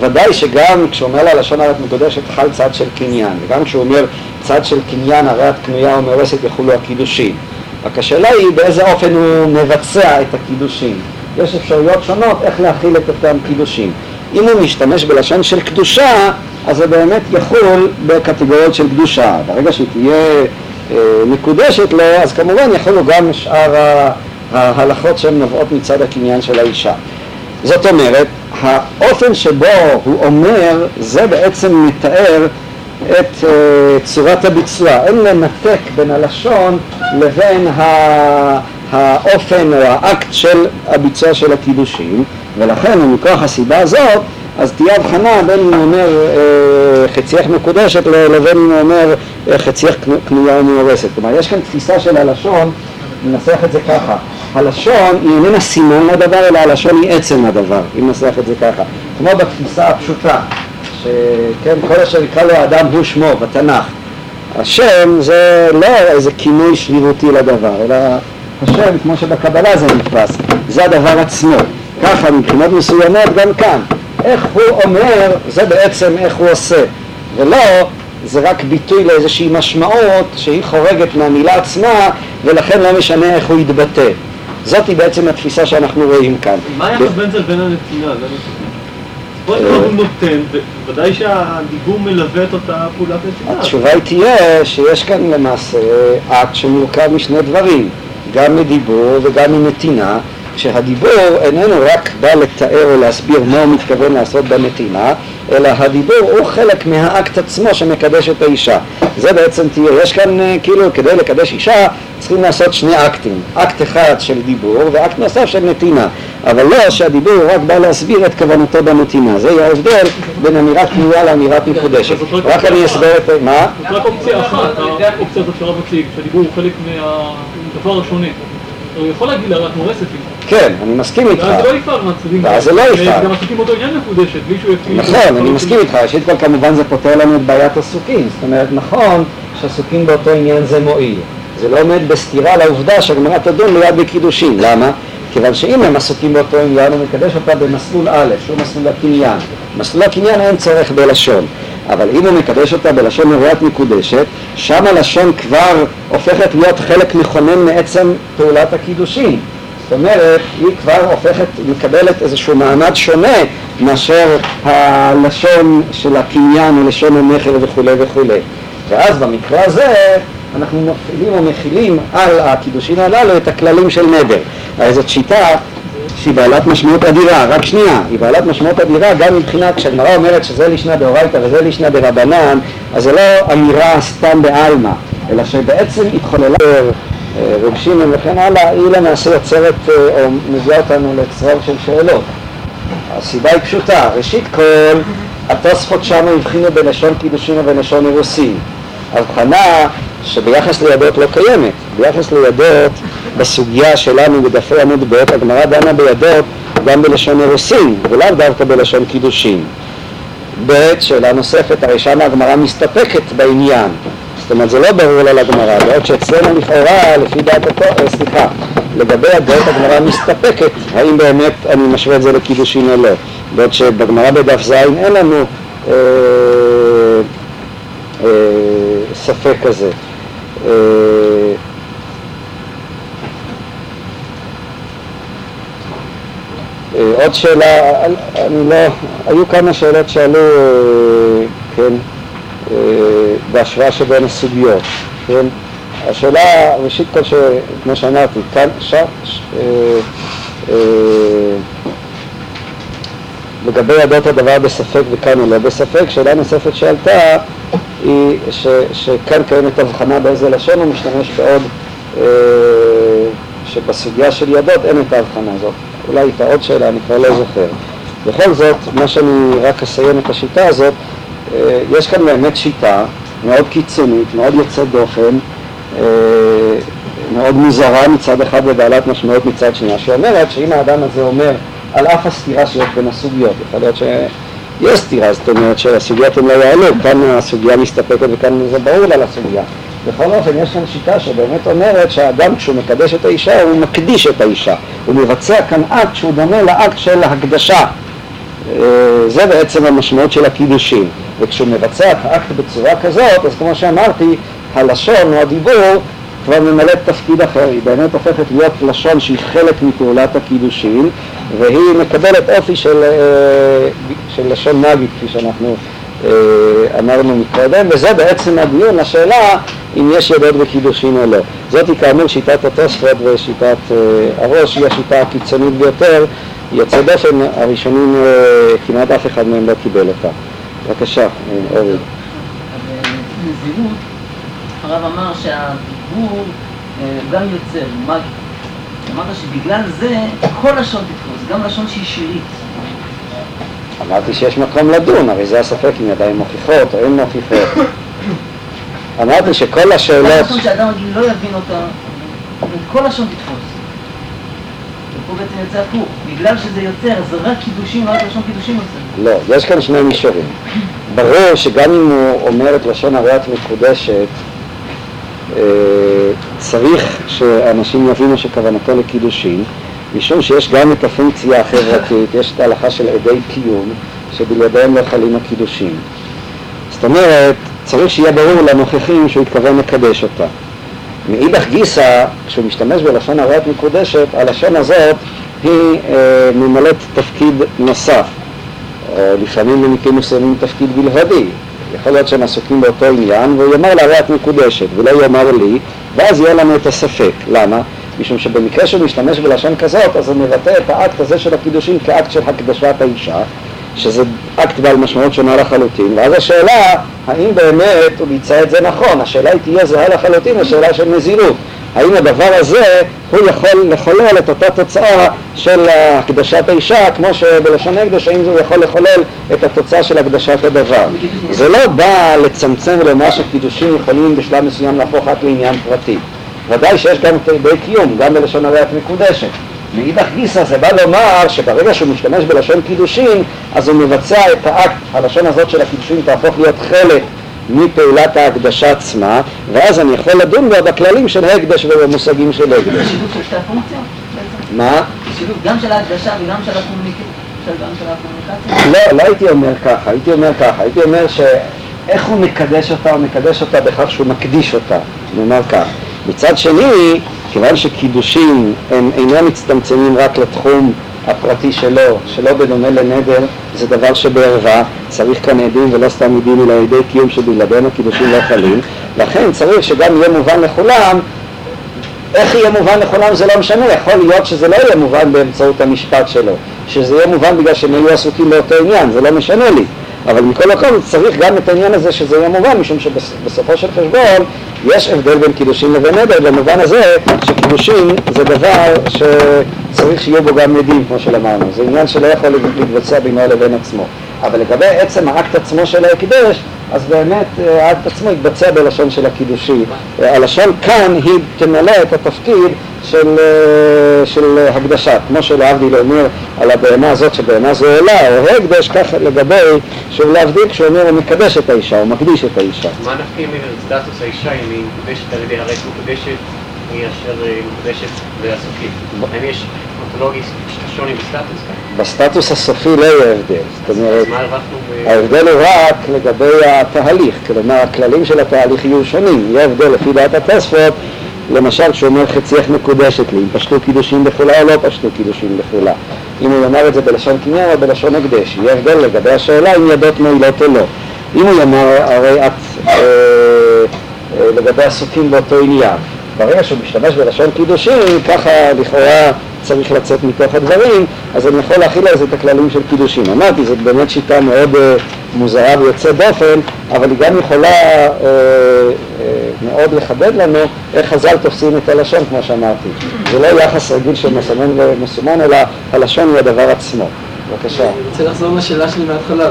ודאי שגם כשהוא אומר ללשון הרי את מקודשת חל צד של קניין וגם כשהוא אומר צד של קניין הרי את קנויה ומאורסת יחולו הקידושין. רק השאלה היא באיזה אופן הוא מבצע את הקידושין? יש אפשרויות שונות איך להכיל את אותם קידושין. אם הוא משתמש בלשון של קדושה אז זה באמת יחול בקטגוריות של קדושה. ברגע שהיא תהיה אה, מקודשת לו אז כמובן יחולו גם שאר ה... ההלכות שהן נובעות מצד הקניין של האישה. זאת אומרת, האופן שבו הוא אומר, זה בעצם מתאר את uh, צורת הביצוע. אין לנתק בין הלשון לבין ה- האופן או האקט של הביצוע של הקידושים, ולכן ומכוח הסיבה הזאת, אז תהיה הבחנה בין אם הוא אומר אה, חצייך מקודשת לבין אם הוא אומר אה, חצייך קנו- קנויה ומאורסת. כלומר, יש כאן תפיסה של הלשון ננסח את זה ככה, הלשון היא איננה סימן לדבר, אלא הלשון היא עצם הדבר, אם ננסח את זה ככה. כמו בתפיסה הפשוטה, שכן, כל אשר יקרא לו האדם הוא שמו בתנ"ך. השם זה לא איזה כינוי שרירותי לדבר, אלא השם, כמו שבקבלה זה נתפס, זה הדבר עצמו. ככה מבחינות מסוימות גם כאן. איך הוא אומר, זה בעצם איך הוא עושה. ולא זה רק ביטוי לאיזושהי משמעות שהיא חורגת מהמילה עצמה ולכן לא משנה איך הוא יתבטא. זאת היא בעצם התפיסה שאנחנו רואים כאן. מה היחס בין זה לבין הנתינה? אה, הוא נותן, ובוודאי שהדיבור מלווה את אותה פעולת נתינה. התשובה היא תהיה שיש כאן למעשה אקט שמורכב משני דברים, גם מדיבור וגם מנתינה, שהדיבור איננו רק בא לתאר או להסביר מה הוא מתכוון לעשות בנתינה, אלא הדיבור הוא חלק מהאקט עצמו שמקדש את האישה. זה בעצם תהיה, יש כאן אה, כאילו כדי לקדש אישה צריכים לעשות שני אקטים, אקט אחד של דיבור ואקט נוסף של נתינה, אבל לא שהדיבור רק בא להסביר את כוונתו בנתינה, זה יהיה ההבדל בין אמירת קנויה לאמירת מקודשת. רק אני אסבר את... מה? זאת רק אופציה אחת, האופציה הזאת שהרב מציג, שהדיבור הוא חלק מהדבר השונה. הוא יכול להגיד לה, את מורסת. כן, אני מסכים איתך. ואז זה לא יפעל מהצדדים. ואז זה לא יפעל. גם עסוקים באותו עניין מקודשת, בלי שהוא יפעיל. נכון, אני מסכים איתך, ראשית כל כמובן זה פותר לנו את בעיית עסוקים, זאת אומרת נכון שעסוקים באותו עניין זה מועיל, זה לא עומד בסתירה לעובדה שהגמרא תדון ליד בקידושין, למה? כיוון שאם הם עסוקים באותו עניין הוא מקדש אותה במסלול א', שהוא מסלול הקניין, מסלול הקניין אין צורך בלשון, אבל אם הוא מקדש אותה בלשון נבואת מקודשת, שם הלשון כבר הופכת להיות חלק מכונן מעצם פעולת הקידושין זאת אומרת, היא כבר הופכת, מקבלת איזשהו מעמד שונה מאשר הלשון של הקניין או לשון המכר וכולי וכולי. ואז במקרה הזה אנחנו מפעילים או מכילים על הקידושין הללו את הכללים של נדר. הרי זאת שיטה שהיא בעלת משמעות אדירה, רק שנייה, היא בעלת משמעות אדירה גם מבחינת, כשהגמרא אומרת שזה לישנא דאורייתא וזה לישנא דרבנן, אז זה לא אמירה סתם בעלמא, אלא שבעצם התחוללה רב שמעון וכן הלאה, היא למעשה יוצרת או מביאה אותנו לצרור של שאלות. הסיבה היא פשוטה, ראשית כל, התוספות שם הבחינו בלשון קידושין ובלשון אירוסין. הבחנה שביחס לידות לא קיימת, ביחס לידות בסוגיה שלנו בדפי עמוד ב', הגמרא דנה בידות גם בלשון אירוסין ולאו דווקא בלשון קידושין. ב', שאלה נוספת, הרי שם הגמרא מסתפקת בעניין, זאת אומרת זה לא ברור לה לגמרא, בעוד שאצלנו לכאורה, לפי דעת התואר, סליחה, לגבי הדעות הגמרא מסתפקת, האם באמת אני משווה את זה לקידושין או לא, בעוד שבגמרא בדף ז' אין לנו אה, אה, ספק כזה. אה, אה, עוד שאלה, אני לא, היו כמה שאלות שעלו, אה, כן, אה, בהשוואה שבין הסוגיות, כן? השאלה, ראשית כל. כמו שאמרתי, כאן, ש... ש... אה, אה, לגבי ידות הדבר בספק וכאן הוא לא בספק, שאלה נוספת שעלתה היא ש... שכאן קיימת הבחנה באיזה לשון הוא משתמש בעוד שבסוגיה של ידות אין את ההבחנה הזאת. אולי הייתה עוד שאלה, אני כבר לא זוכר. בכל זאת, מה שאני רק אסיים את השיטה הזאת, יש כאן באמת שיטה מאוד קיצונית, מאוד יוצאת דופן, מאוד מוזרה מצד אחד ובעלת משמעות מצד שנייה, שאומרת שאם האדם הזה אומר על אף הסתירה שיש בין הסוגיות, יכול להיות שיש סתירה, זאת אומרת שהסוגיות הן לא יעלו, כאן הסוגיה מסתפקת וכאן זה ברור לה לסוגיה. בכל אופן יש כאן שיטה שבאמת אומרת שהאדם כשהוא מקדש את האישה הוא מקדיש את האישה, הוא מבצע כאן אקט שהוא דומה לאקט של הקדשה, זה בעצם המשמעות של הקידושין. וכשהוא מבצע את האקט בצורה כזאת, אז כמו שאמרתי, הלשון או הדיבור כבר ממלאת תפקיד אחר, היא באמת הופכת להיות לשון שהיא חלק מפעולת הקידושין, והיא מקבלת אופי של, של לשון מגית, כפי שאנחנו אמרנו מקודם, וזה בעצם הדיון, השאלה אם יש ידות בקידושין או לא. זאת היא כאמור שיטת התוספות ושיטת הראש, היא השיטה הקיצונית ביותר, יוצא דופן, הראשונים כמעט אף אחד מהם לא קיבל אותה. בבקשה, אורי. נזירות, הרב אמר שהדיבור גם יוצר, מגי. אמרת שבגלל זה כל לשון תתפוס, גם לשון שהיא שירית. אמרתי שיש מקום לדון, הרי זה הספק אם ידיים מוכיחות או אין מוכיחות. אמרתי שכל השאלות... כל שאדם רגיל לא יבין אותה, כל לשון תתפוס. ופה בעצם יוצא הפוך, בגלל שזה יוצר, זה רק קידושים, רק לשון קידושים עושה. לא, יש כאן שני מישורים. ברור שגם אם הוא אומר את לשון הריאת מקודשת, צריך שאנשים יבינו שכוונתו לקידושין, משום שיש גם את הפונקציה החברתית, יש את ההלכה של עדי קיום, שבלעדיהם לא חלים הקידושין. זאת אומרת, צריך שיהיה ברור לנוכחים שהוא התכוון לקדש אותה. מאידך גיסא, כשהוא משתמש בלשון הריית מקודשת, הלשון הזאת היא אה, ממלאת תפקיד נוסף, או לפעמים במקרים מסוימים תפקיד בלבדי. יכול להיות שהם עסוקים באותו עניין, והוא יאמר להריית מקודשת, ולא יאמר לי, ואז יהיה לנו את הספק. למה? משום שבמקרה שהוא משתמש בלשון כזאת, אז הוא מבטא את האקט הזה של הקידושין כאקט של הקדשת האישה, שזה אקט בעל משמעות שונה לחלוטין, ואז השאלה, האם באמת הוא ביצע את זה נכון? השאלה היא תהיה זהה לחלוטין לשאלה של נזירות. האם הדבר הזה הוא יכול לחולל את אותה תוצאה של הקדשת האישה, כמו שבלשון הקדוש, האם הוא יכול לחולל את התוצאה של הקדשת הדבר. זה לא בא לצמצם ולומר שקידושים יכולים בשלב מסוים להפוך רק לעניין פרטי. ודאי שיש גם תאבי קיום, גם בלשון הריית מקודשת. מאידך גיסא זה בא לומר שברגע שהוא משתמש בלשון קידושין, אז הוא מבצע את האקט, הלשון הזאת של הקידושין תהפוך להיות חלק מפעולת ההקדשה עצמה, ואז אני יכול לדון בה בכללים של הקדש ובמושגים של הקדש. שילוב של שתי הפונקציות? מה? שילוב גם של ההקדשה וגם של הקומוניקציה? לא, לא הייתי אומר ככה, הייתי אומר ככה, הייתי אומר שאיך הוא מקדש אותה, הוא מקדש אותה בכך שהוא מקדיש אותה, אני אומר כך. מצד שני, כיוון שקידושים הם אינם מצטמצמים רק לתחום הפרטי שלו, שלא בדומה לנדר, זה דבר שבערווה, צריך כאן עדים ולא סתם עדים אלא עדי קיום שבלעדינו קידושים לא חלים, לכן צריך שגם יהיה מובן לכולם איך יהיה מובן לכולם זה לא משנה, יכול להיות שזה לא יהיה מובן באמצעות המשפט שלו, שזה יהיה מובן בגלל שהם היו עסוקים באותו עניין, זה לא משנה לי, אבל מכל מקום צריך גם את העניין הזה שזה יהיה מובן, משום שבסופו של חשבון יש הבדל בין קידושים לבין נדר, במובן הזה שקידושים זה דבר שצריך שיהיו בו גם עדים, כמו שלמדנו, זה עניין שלא יכול להתבצע בינו לבין עצמו. אבל לגבי עצם האקט עצמו של ההקדש, אז באמת אה, האקט עצמו יתבצע בלשון של הקידושי. אה, הלשון כאן היא תמלא את התפקיד של, אה, של הקדשה, כמו שלהבדיל אומר על הבהמה הזאת שבהמה זו עולה, או הקדש, כך לגבי, שוב להבדיל, כשהוא אומר הוא מקדש את האישה, הוא מקדיש את האישה. מה נפקים סטטוס האישה אם היא מקודשת על ידי הרי מקודשת היא אשר מקודשת ועסוקית? האם יש אונתולוגי שוני בסטטוס כאן? בסטטוס הסופי לא יהיה הבדל, זאת אומרת, ב... ההבדל הוא רק לגבי התהליך, כלומר הכללים של התהליך יהיו שונים, יהיה הבדל לפי דעת התוספות, למשל כשהוא אומר חצייך מקודשת לי, אם פשטו קידושים בחולה או לא פשטו קידושים בחולה, אם הוא יאמר את זה בלשון קניין או בלשון הקדש, יהיה הבדל לגבי השאלה אם ידות מועילות או לא. אם הוא יאמר הרי את אה, אה, לגבי עסוקים באותו עניין, ברגע שהוא משתמש בלשון קידושים, ככה לכאורה צריך לצאת מתוך הדברים, אז אני יכול להכיל על זה את הכללים של קידושים. אמרתי, זאת באמת שיטה מאוד אה, מוזרה ויוצאת דופן, אבל היא גם יכולה אה, אה, מאוד לחדד לנו איך חז"ל תופסים את הלשון, כמו שאמרתי. זה לא יחס רגיל של מסומן ומסומן, אלא הלשון הוא הדבר עצמו. בבקשה. אני רוצה לחזור לשאלה שלי מההתחלה,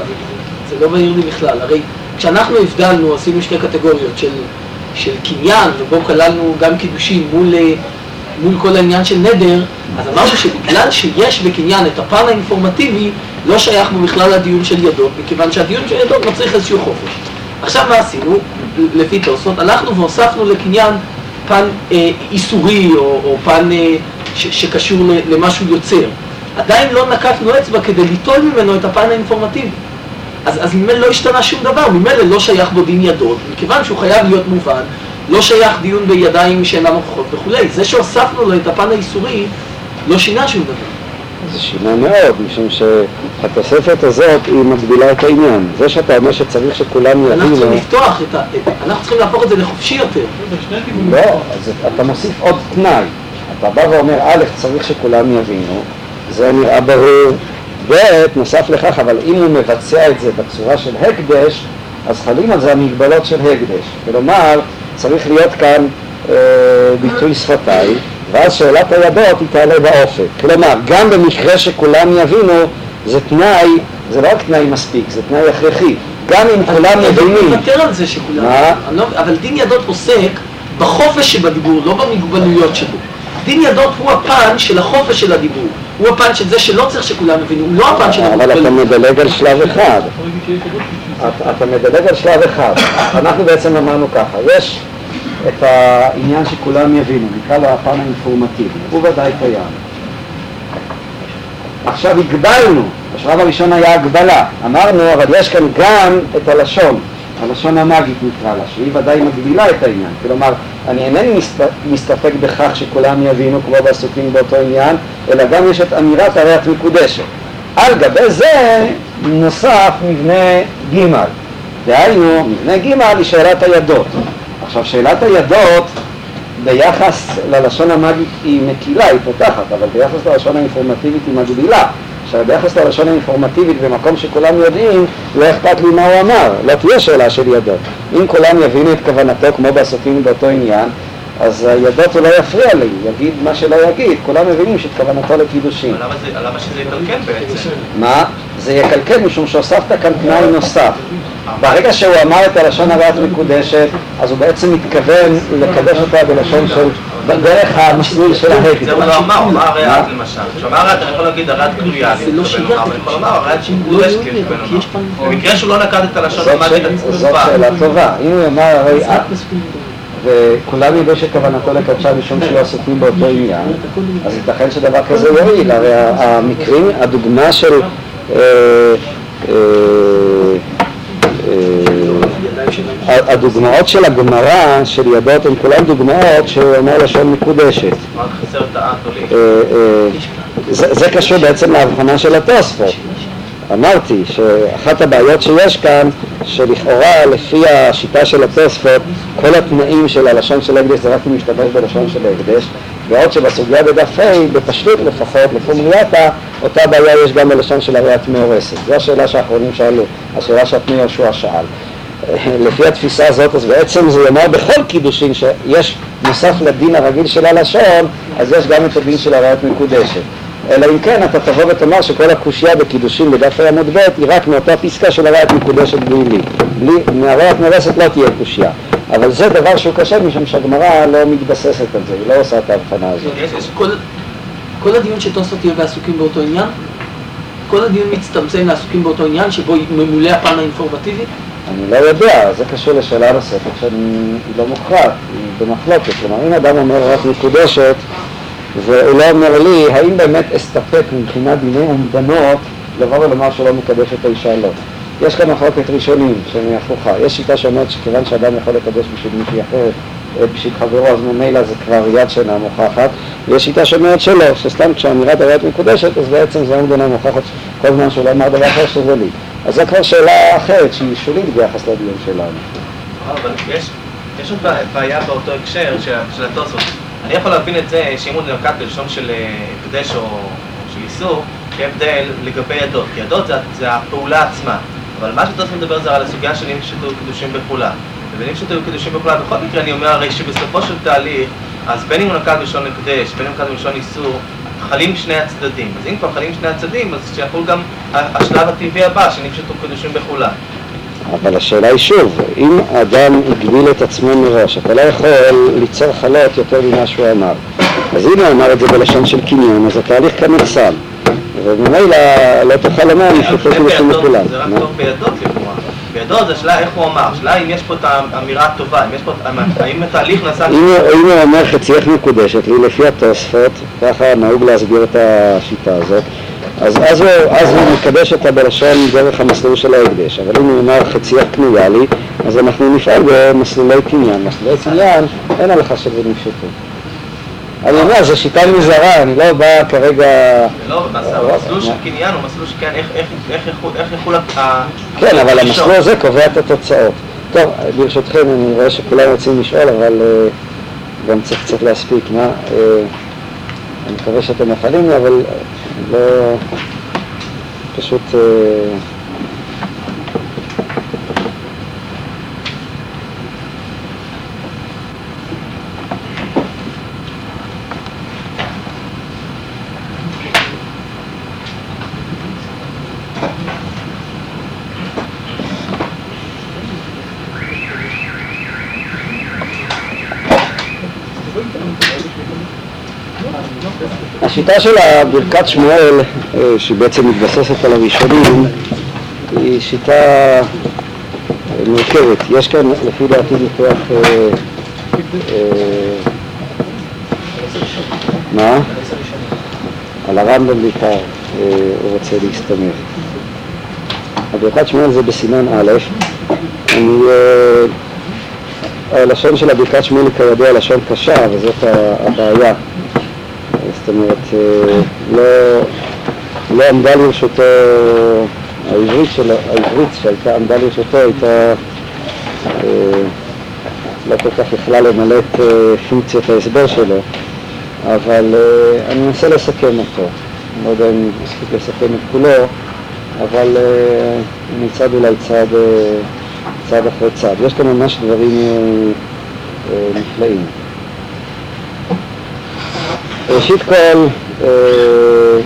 זה- לא בהיר לי בכלל. הרי כשאנחנו הבדלנו, עשינו שתי קטגוריות של, של קניין, ובו כללנו גם קידושים מול, אה, מול כל העניין של נדר, אז אמרנו שבגלל שיש בקניין את הפן האינפורמטיבי, לא שייך בו בכלל לדיון של ידות, מכיוון שהדיון של ידות מצריך איזשהו חופש. עכשיו מה עשינו? לפי תוספות, הלכנו והוספנו לקניין פן אה, איסורי או, או פן אה, ש, שקשור ל- למה שהוא יוצר. עדיין לא נקפנו אצבע כדי ליטול ממנו את הפן האינפורמטיבי. אז, אז ממילא לא השתנה שום דבר, ממילא לא שייך בו דין ידות, מכיוון שהוא חייב להיות מובן, לא שייך דיון בידיים שאינם הוכחות וכולי. זה שהוספנו לו את הפן האיסורי, לא שינה שום דבר. זה שינה מאוד, משום שהתוספת הזאת היא מגבילה את העניין. זה שאתה אומר שצריך שכולם אנחנו צריכים יבינו, לפתוח את ה... אנחנו צריכים להפוך את זה לחופשי יותר. לא, אז אתה מוסיף עוד תנאי. אתה בא ואומר, א', צריך שכולם יבינו, זה נראה ברור, ב', נוסף לכך, אבל אם הוא מבצע את זה בצורה של הקדש, אז חלים על זה המגבלות של הקדש. כלומר, צריך להיות כאן אה, ביטוי שפתיים, ואז שאלת הידות היא תעלה באופק. כלומר, גם במקרה שכולם יבינו, זה תנאי, זה לא רק תנאי מספיק, זה תנאי הכרחי. גם אם כולם אני מבינים, מוותר על זה שכולם... מה? לא- אבל דין ידות עוסק בחופש שבדיבור, לא במגבלויות שבו. דין ידות הוא הפן של החופש של הדיבור. הוא הפן של זה שלא צריך שכולם יבינו, הוא לא הפן של אבל אתה המוגבלות. מדלג על שלב אחד. אתה מדלג על שלב אחד. אנחנו בעצם אמרנו ככה, יש את העניין שכולם יבינו, נקרא לו הפן האינפורמטיבי, הוא ודאי קיים. עכשיו הגבלנו, בשלב הראשון היה הגבלה, אמרנו אבל יש כאן גם את הלשון, הלשון המאגית נקרא לה, שהיא ודאי מגבילה את העניין, כלומר אני אינני מסת, מסתפק בכך שכולם יבינו כמו בעסוקים באותו עניין, אלא גם יש את אמירת הרי את מקודשת. על גבי זה נוסף מבנה ג', דהיינו מבנה ג' היא שאלת הידות. עכשיו שאלת הידות ביחס ללשון המאגית היא מקילה, היא פותחת, אבל ביחס ללשון האינפורמטיבית היא מגבילה. עכשיו, ביחס ללשון האינפורמטיבית, במקום שכולם יודעים, לא אכפת לי מה הוא אמר, לא תהיה שאלה של ידות. אם כולם יבינו את כוונתו, כמו בעסקים באותו עניין, אז הידות הוא לא יפריע לי, יגיד מה שלא יגיד, כולם מבינים שאת כוונתו לקידושים. למה זה- למה שזה יקלקל בעצם? מה? זה יקלקל משום שהוספת כאן תנאי נוסף. ברגע שהוא אמר את הלשון הרעת מקודשת, אז הוא בעצם מתכוון לקדש אותה בלשון של, בדרך המסלול של ההקדם. זה הוא לא אמר, הוא אמר הריאת למשל. כשאמר הריאת, אני יכול להגיד גלויה, זה אני לא מתכוון שיטה. לומר, אבל אני יכול לומר לא שמקודשת, פעמים- במקרה שהוא לא נקט את הלשון זאת המאגית ש- זאת הצרופה. שאלה טובה. אם הוא יאמר הרי את. וכולם ידעו שכוונתו לקדשה משום שהיו עסוקים באותו עניין, אז ייתכן שדבר כזה יועיל. הרי המקרים, הדוגמה של... אה, אה, אה, הדוגמאות של הגמרא, של ידות, הן כולן דוגמאות שהוא אומר לשון מקודשת. זה, זה קשור בעצם להבחנה של התוספות. אמרתי שאחת הבעיות שיש כאן, שלכאורה לפי השיטה של התוספות, כל התנאים של הלשון של ההקדש זה רק אם משתמש בלשון של ההקדש, בעוד שבסוגיה בדף ה', בפשטות לפחות, לפומריאטה, אותה בעיה יש גם בלשון של הריאת מאורסת. זו השאלה שהאחרונים שאלו, השאלה שהפני יהושע שאל. לפי התפיסה הזאת, אז בעצם זה יאמר בכל קידושין שיש נוסף לדין הרגיל של הלשון, אז יש גם את הדין של הראיות מקודשת. אלא אם כן אתה תבוא ותאמר שכל הקושייה בקידושין בדף ה עמוד ב' היא רק מאותה פסקה של הראיות מקודשת בלי לי. בלי, מהראיות מרסת לא תהיה קושייה. אבל זה דבר שהוא קשה משום שהגמרא לא מתבססת על זה, היא לא עושה את ההבחנה הזאת. כל, כל הדיון שתוספות יהיה בעסוקים באותו עניין, כל הדיון מצטמצם לעסוקים באותו עניין שבו ממולא הפן האינפורמטיבי. אני לא יודע, זה קשור לשאלה נוספת שאני לא מוכרעת, היא במחלוקת. כלומר, אם אדם אומר רק מקודשת, והוא לא אומר לי, האם באמת אסתפק מבחינת דיני אומדנות לבוא ולומר שלא מקדש את האישה לא. יש כאן מחלוקת ראשונים שהיא הפוכה. יש שיטה שאומרת שכיוון שאדם יכול לקדש בשביל מישהי אחרת, אה, בשביל חברו, אז ממילא זה כבר יד שאינה מוכחת. ויש שיטה שאומרת שלא, שסתם כשאמירת הראית מקודשת, אז בעצם זה אומדנה מוכחת כל זמן שהוא לא אמר דבר אחר שזה לי. אז זו כבר שאלה אחרת שהיא שולית ביחס לדיון שלנו. אבל יש, יש עוד בעיה- באותו הקשר של, של התוספות. אני יכול להבין את זה שאם הוא נקט בלשון של אה, הקדש או של איסור, כהבדל לגבי ידות, כי ידות זה, זה הפעולה עצמה. אבל מה שתוספות מדבר זה על הסוגיה של אם שתו קידושים בחולה. ואם שתו קידושים בחולה, בכל מקרה אני אומר הרי שבסופו של תהליך, אז בין אם הוא נקט בלשון הקדש, בין אם הוא נקט בלשון איסור, חלים שני הצדדים. אז אם כבר חלים שני הצדדים, אז שיחול גם השלב הטבעי הבא, שנפשטו קידושים בחולה. אבל השאלה היא שוב, אם אדם הגביל את עצמו מראש, אתה לא יכול ליצור חלות יותר ממה שהוא אמר. אז אם הוא אמר את זה בלשון של קניין, אז התהליך כאן נחסם. וממילא לא תוכל לומר נפשטו זה קידושים בידות, בכולם. זה רק? טוב בידות לכאורה. בידות זה השאלה איך הוא אמר, השאלה אם יש פה את האמירה הטובה, אם יש פה, האם התהליך נעשה... אם הוא אומר חצייך מקודשת לי לפי התוספות, ככה נהוג להסביר את השיטה הזאת, אז, אז, הוא, אז הוא מקדש אותה בלשון דרך המסלול של ההקדש, אבל אם הוא אומר חצייך קנויה לי, אז אנחנו נפעל במסלולי קניין. מסלולי קניין, אין הלכה שזה נפשטו. אני אומר, זו שיטה מוזרה, אני לא בא כרגע... לא, המסלול של קניין הוא מסלול שכן, איך- איך- יחול- ה... כן, אבל. המסלול הזה קובע את התוצאות. טוב, ברשותכם, אני רואה שכולם רוצים לשאול, אבל אה, גם צריך קצת להספיק. מה, אה, אני מקווה שאתם מפעלים לי, אבל לא... פשוט... אה, השיטה של ברכת שמואל, אה, שבעצם מתבססת על הראשונים, היא שיטה אה, מורכבת. יש כאן, לפי דעתי, ויכוח... אה, אה, מה? על הרמב"ם בעיקר אה, הוא רוצה להסתמך. הברכת שמואל זה בסימן א', אני... אה, הלשון של הברכת שמואל היא כידוע לשון קשה, וזאת הבעיה. זאת אומרת, אה, לא, עמדה לרשותו, העברית שלו, העברית שהייתה עמדה לרשותו הייתה, אה, לא כל כך יכלה למלא את אה, פונקציית ההסבר שלו, אבל אה, אני אנסה לסכם אותו. לא יודע אם אספיק לסכם את כולו, אבל אה, אני צד אולי צד, צד אחרי צד. יש כאן ממש דברים נפלאים. ראשית כל, אה,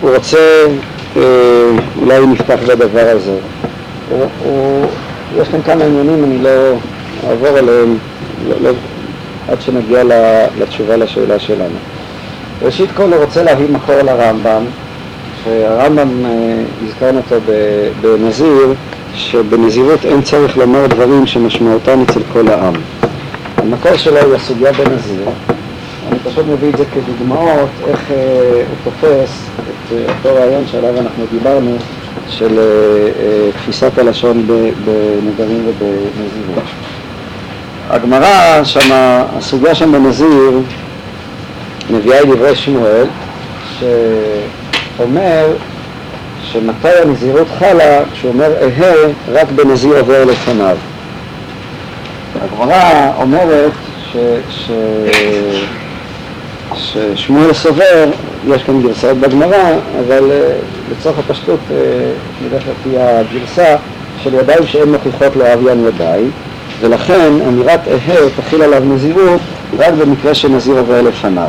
הוא רוצה, אה, אולי נפתח בדבר הזה. הוא, הוא, יש כאן כמה עניינים, אני לא אעבור עליהם לא, לא, עד שנגיע לתשובה לשאלה שלנו. ראשית כל הוא רוצה להביא מקור לרמב"ם, שהרמב"ם, אה, הזכרנו אותו בנזיר, שבנזירות אין צורך לומר דברים שמשמעותם אצל כל העם. המקור שלו הוא הסוגיה בנזיר. אני פשוט מביא את זה כדוגמאות איך אה, הוא תופס את אה, אותו רעיון שעליו אנחנו דיברנו, של אה, אה, תפיסת הלשון בנדרים ובנזירות. הגמרא שם, הסוגיה שם בנזיר, מביאה את דברי שמואל, שאומר שמתי הנזירות חלה, כשהוא אומר אהה רק בנזיר עובר לפניו. הגמרא אומרת ש, ש, ששמואל סובר, יש כאן גרסאות בגמרא, אבל אה, לצורך הפשטות אה, נלך לפי הגרסה של ידיים שהן מוכיחות לאביין ידיים, ולכן אמירת אהה תכיל עליו נזירות רק במקרה שנזיר עובר לפניו.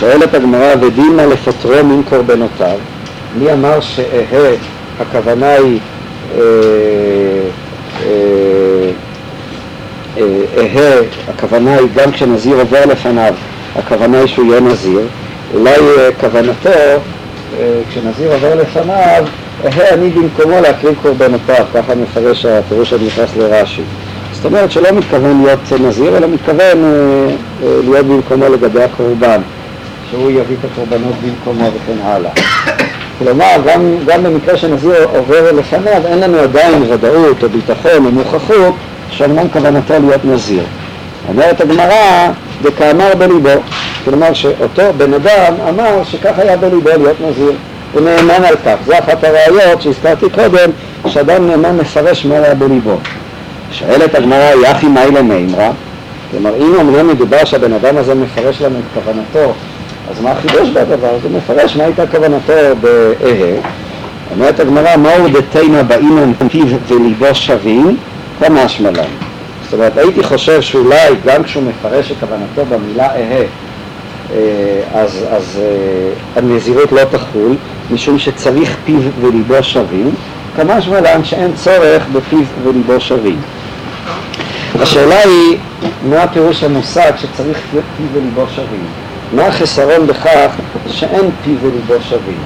שואלת הגמרא, ודימה לפטרו מן קורבנותיו, מי אמר שאהה הכוונה היא אה, אה, אה, אהה, הכוונה היא גם כשנזיר עובר לפניו, הכוונה היא שהוא יהיה נזיר, אולי אה, כוונתו, אה, כשנזיר עובר לפניו, אהה אני במקומו להקריב קורבנותיו, ככה מפרש הפירוש הנכנס לרש"י. זאת אומרת שלא מתכוון להיות נזיר, אלא מתכוון אה, אה, להיות במקומו לגבי הקורבן, שהוא יביא את הקורבנות במקומו וכן הלאה. כלומר, גם, גם במקרה שנזיר עובר לפניו, אין לנו עדיין ודאות או ביטחון או מוכחות שאומנם כוונתו להיות נזיר. אומרת הגמרא, דקאמר בליבו, כלומר שאותו בן אדם אמר שכך היה בליבו להיות נזיר, הוא נאמן על כך. זה אחת הראיות שהזכרתי קודם, שאדם נאמן מפרש מה היה בליבו. שואלת הגמרא, יחי מיילה מימרא, כלומר אם אומרים מדובר שהבן אדם הזה מפרש לנו את כוונתו, אז מה החידוש בדבר? זה מפרש מה הייתה כוונתו באהה. אומרת הגמרא, מהו דתימה באינן פיו וליבו שווים? כמה שמלן. זאת אומרת, הייתי חושב שאולי גם כשהוא מפרש את כוונתו במילה אהה, אה, אז, אז אה, הנזירות לא תחול, משום שצריך פיו וליבו שווים, כמה שמלן שאין צורך בפיו וליבו שווים. השאלה היא, מה הפירוש המושג שצריך פיו וליבו שווים? מה החסרון בכך שאין פיו וליבו שווים?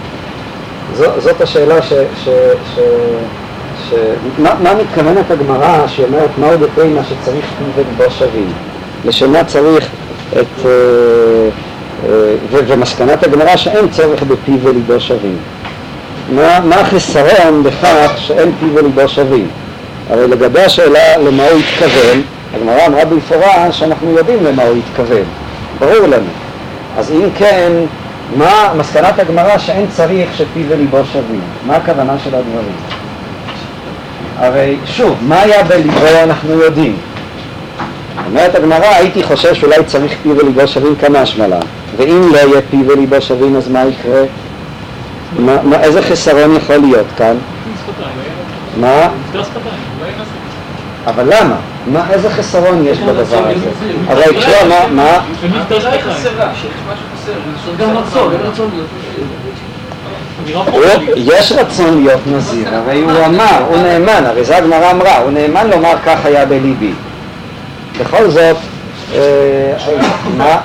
זאת השאלה ש... ש, ש, ש מה, מה מתכוונת הגמרא שאומרת מהו דתימה שצריך פיו וליבו שווים? לשם מה צריך את... אה, אה, ומסקנת הגמרא שאין צורך בפיו וליבו שווים. מה, מה החסרון בכך שאין פיו וליבו שווים? הרי לגבי השאלה למה הוא התכוון, הגמרא אמרה במפורש שאנחנו יודעים למה הוא התכוון, ברור לנו. אז אם כן, מה מסקנת הגמרא שאין צריך שפיו וליבו שווים? מה הכוונה של הדברים? הרי שוב, מה היה בליבו אנחנו יודעים. אומרת הגמרא, הייתי חושב שאולי צריך פיו וליבו שווים כמה השמלה, ואם לא יהיה פיו וליבו שווים אז מה יקרה? מה, מה, איזה חסרון יכול להיות כאן? מה? אבל למה? מה, איזה חסרון יש בדבר הזה? הרי תשמע, מה, מה? גם רצון, אין רצון להיות הוא- יש רצון להיות נזיר, הרי הוא אמר, הוא נאמן, הרי זה הגמרא אמרה, הוא נאמן לומר כך היה בליבי. בכל זאת, אה, מה?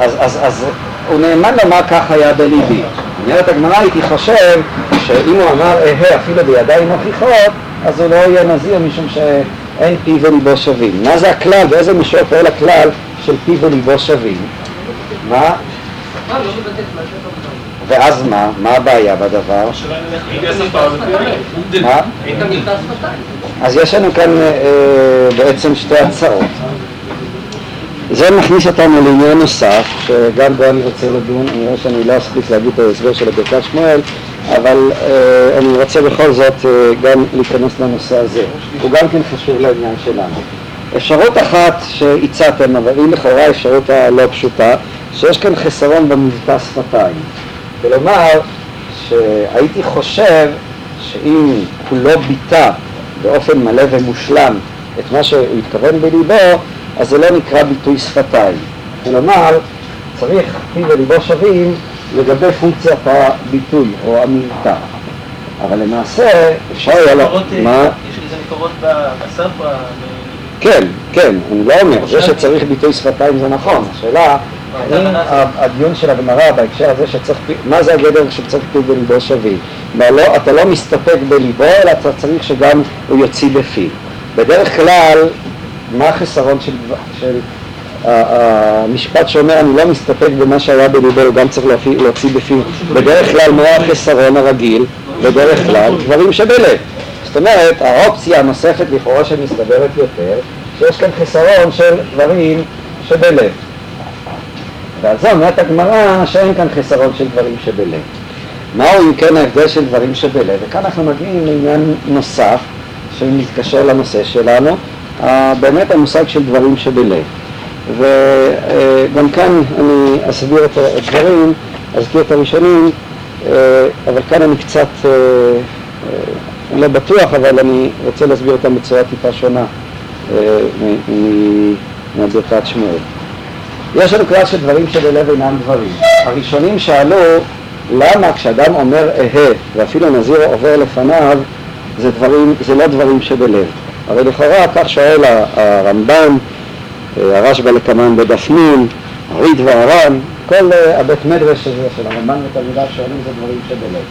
אז, אז, אז הוא נאמן לומר כך היה בליבי. אומרת הגמרא, הייתי חושב שאם הוא אמר אהה אפילו בידיים מוכיחות, אז הוא לא יהיה נזיר משום שאין פיו וליבו שווים. מה זה הכלל, באיזה מישור פועל הכלל של פיו וליבו שווים? מה? ואז מה? מה הבעיה בדבר? מה? אז יש לנו כאן אה, בעצם שתי הצעות. זה מכניס אותנו לעניין נוסף, שגם בו אני רוצה לדון, אני רואה שאני לא אספיק להגיד את ההסבר של ברכת שמואל, אבל אה, אני רוצה בכל זאת אה, גם להיכנס לנושא הזה. הוא גם כן חשוב לעניין שלנו. אפשרות אחת שהצעתם, אבל היא לכאורה האפשרות הלא פשוטה, שיש כאן חסרון במבטא שפתיים. כלומר, שהייתי חושב שאם הוא לא ביטא באופן מלא ומושלם את מה שהוא התכוון בליבו, אז זה לא נקרא ביטוי שפתיים. כלומר, צריך פי וליבו שווים לגבי פונקציית הביטוי או המבטא. אבל למעשה אפשר היה... לה- מה? יש לזה מקורות ב- בספר, כן, כן, אני לא אומר, זה שצריך ביטוי שפתיים זה נכון, השאלה האם הדיון של הגמרא בהקשר הזה שצריך, מה זה הגדר שצריך פי בליבו? מה, לא- אתה לא מסתפק בליבו, אלא אתה צריך שגם הוא יוציא בפי. בדרך כלל, מה החסרון של, המשפט שאומר אני לא מסתפק במה שהיה בליבו, הוא גם צריך להפי- להוציא בפי. בדרך כלל, מה החסרון הרגיל? בדרך כלל, דברים שבלב. זאת אומרת, האופציה הנוספת לכאורה שמסתברת יותר, שיש כאן חיסרון של דברים שבלב. ועל זה אומרת הגמרא שאין כאן חיסרון של דברים שבלב. מהו אם כן ההבדל של דברים שבלב? וכאן אנחנו מגיעים לעניין נוסף שמתקשר לנושא שלנו, באמת המושג של דברים שבלב. וגם כאן אני אסביר את הדברים, אזכיר את הראשונים, אה, אבל כאן אני קצת אה, אה, לא בטוח, אבל אני רוצה להסביר אותם בצורה טיפה שונה מ- מ- מהברכת שמואל. יש לנו כלל של דברים שבלב אינם דברים. הראשונים שאלו למה כשאדם אומר אהה ואפילו נזיר עובר לפניו זה, דברים, זה לא דברים שבלב. הרי לכאורה כך שואל ה- הרמב"ן, אה, הרשב"א לקמן בדף נ', הריד והר"ן, כל אה, הבית מדרש הזה של הרמב"ן ותלמידיו שואלים זה דברים שבלב.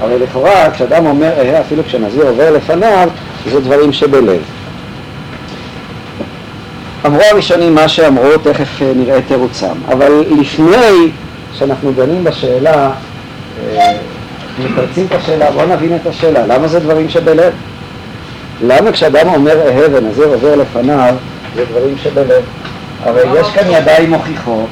הרי לכאורה כשאדם אומר אהה אפילו כשנזיר עובר לפניו זה דברים שבלב. אמרו הראשונים מה שאמרו, תכף אה, נראה תירוצם. אבל לפני שאנחנו דנים בשאלה, אה, מתרצים את השאלה, בואו נבין את השאלה, למה זה דברים שבלב? למה כשאדם אומר אהה ונזיר עובר לפניו, זה דברים שבלב? הרי יש כאן ידיים מוכיחות,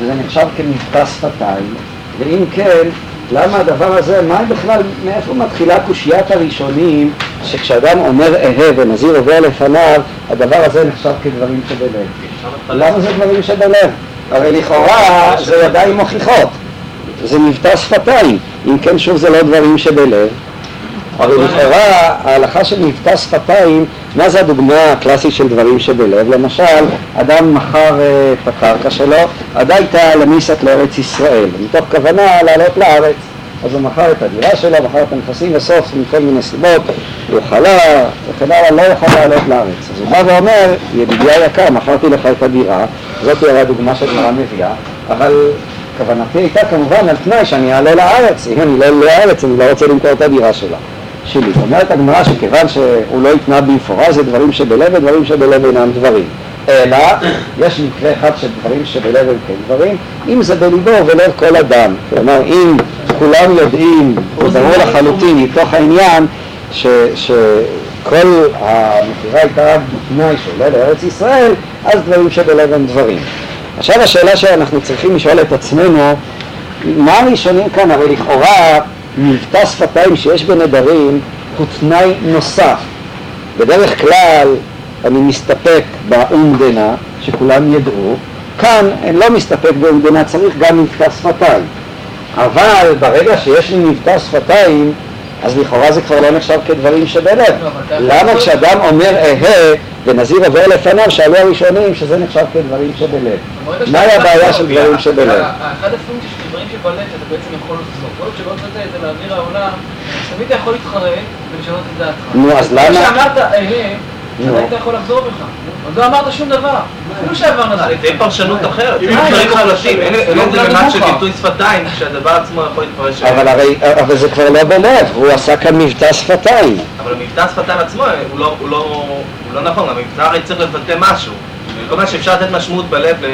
וזה נחשב כמבטא שפתיים, ואם כן, למה הדבר הזה, מה בכלל, מאיפה מתחילה קושיית הראשונים, שכשאדם אומר אהה ונזיר עובר לפניו, הדבר הזה נחשב כדברים שבלב? למה זה דברים שבלב? הרי לכאורה זה ידיים מוכיחות, זה מבטא שפתיים, אם כן שוב זה לא דברים שבלב. הרי לכאורה ההלכה של מבטא שפתיים, מה זה הדוגמה הקלאסית של דברים שבלב? למשל, אדם מכר אה, את הקרקע שלו, הביתה למיסת לארץ ישראל, מתוך כוונה לעלות לארץ. אז הוא מכר את הדירה שלו, מכר את הנכסים, בסוף מכל מיני סיבות, הוא חלה וכן הלאה, לא יכול לעלות לארץ. אז הוא בא ואומר, ידידי היקר, מכרתי לך את הדירה, זאת הרי הדוגמה שהגמרא מביאה, אבל כוונתי הייתה כמובן על תנאי שאני אעלה לארץ, אם אני לא אעלה לארץ אני לא רוצה למכור את הדירה שלה. שלי. אומרת הגמרא שכיוון שהוא לא התנה במפורש זה דברים שבלב ודברים שבלב אינם דברים. אלא יש מקרה אחד של דברים שבלב הם כן דברים, אם זה בליבו ולב כל אדם. כלומר, אם כולם יודעים, וברור לחלוטין מתוך העניין ש, שכל המכירה הייתה בתנאי שעולה לארץ ישראל, אז דברים שבלב הם דברים. עכשיו השאלה שאנחנו צריכים לשאול את עצמנו, מה הראשונים כאן? הרי לכאורה מבטא שפתיים שיש בנדרים הוא תנאי נוסף. בדרך כלל אני מסתפק באומדנה, שכולם ידעו, כאן אני לא מסתפק באומדנה, צריך גם מבטא שפתיים. אבל ברגע שיש לי מבטא שפתיים, אז לכאורה זה כבר לא נחשב כדברים שבלב. למה כשאדם אומר אהה ונזיר עובר לפניו, שאלו הראשונים שזה נחשב כדברים שבלב. מהי הבעיה של דברים שבלב? אחד הפונקציה של דברים שבלב שאתה בעצם יכול לחזור. כל עוד שלא הוצאת את זה לאוויר העולם, תמיד אתה יכול להתחרט ולשנות את דעתך. נו, אז למה- כשאמרת היית יכול לחזור בך. עוד לא אמרת שום דבר. אפילו שעבר נדל. זה די פרשנות אחרת, זה אה, דברים חלשים, אין לא איזה ממד של. ביטוי שפתיים, כשהדבר עצמו יכול להתפרש... אבל הרי, אבל זה כבר לא בלב, הוא עשה כאן מבטא שפתיים. אבל המבטא שפתיים עצמו הוא לא- הוא לא הוא לא נכון, המבטא הרי צריך לבטא משהו. כל מה שאפשר לתת משמעות בלב ל-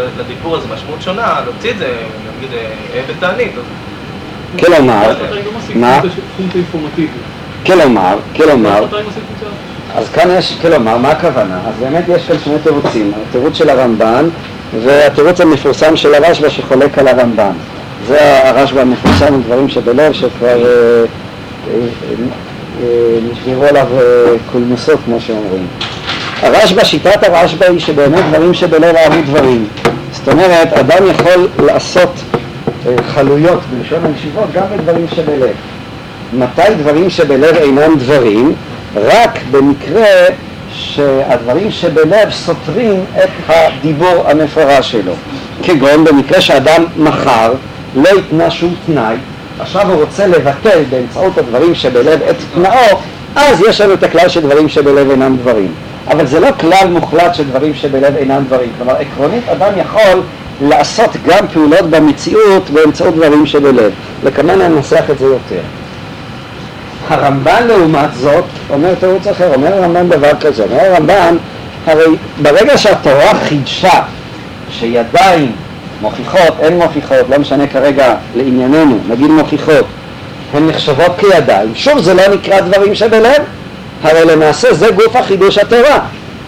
ל- לדיבור הזה, משמעות שונה, להוציא את זה, נגיד, אה, בתענית. כלומר, לא מה? כלומר, כלומר. אז כאן יש, כלומר, מה הכוונה? אז באמת יש כאן שני תירוצים, התירוץ של הרמב"ן והתירוץ המפורסם של הרשב"א שחולק על הרמב"ן. זה הרשב"א המפורסם, דברים שבלב, שכבר אה, אה, אה, נשברו עליו אה, קולמוסות, כמו שאומרים. הרשב"א, שיטת הרשב"א היא שבאמת דברים שבלב אהבו דברים. זאת אומרת, אדם יכול לעשות אה, חלויות בלשון הישיבות גם בדברים שבלב. מתי דברים שבלב אינם דברים? רק במקרה שהדברים שבלב סותרים את הדיבור המפורש שלו. כגון במקרה שאדם מכר, לא התנה שום תנאי, עכשיו הוא רוצה לבטל באמצעות הדברים שבלב את תנאו, אז יש לנו את הכלל שדברים שבלב אינם דברים. אבל זה לא כלל מוחלט שדברים שבלב אינם דברים. כלומר, עקרונית אדם יכול לעשות גם פעולות במציאות באמצעות דברים שבלב. וכמובן ננסח את זה יותר. הרמב"ן לעומת זאת אומר תירוץ אחר, אומר הרמב"ן דבר כזה, אומר הרמב"ן, הרי ברגע שהתורה חידשה שידיים מוכיחות, אין מוכיחות, לא משנה כרגע לענייננו, נגיד מוכיחות, הן נחשבות כידיים, שוב זה לא נקרא דברים שבלב, הרי למעשה זה גוף החידוש התורה.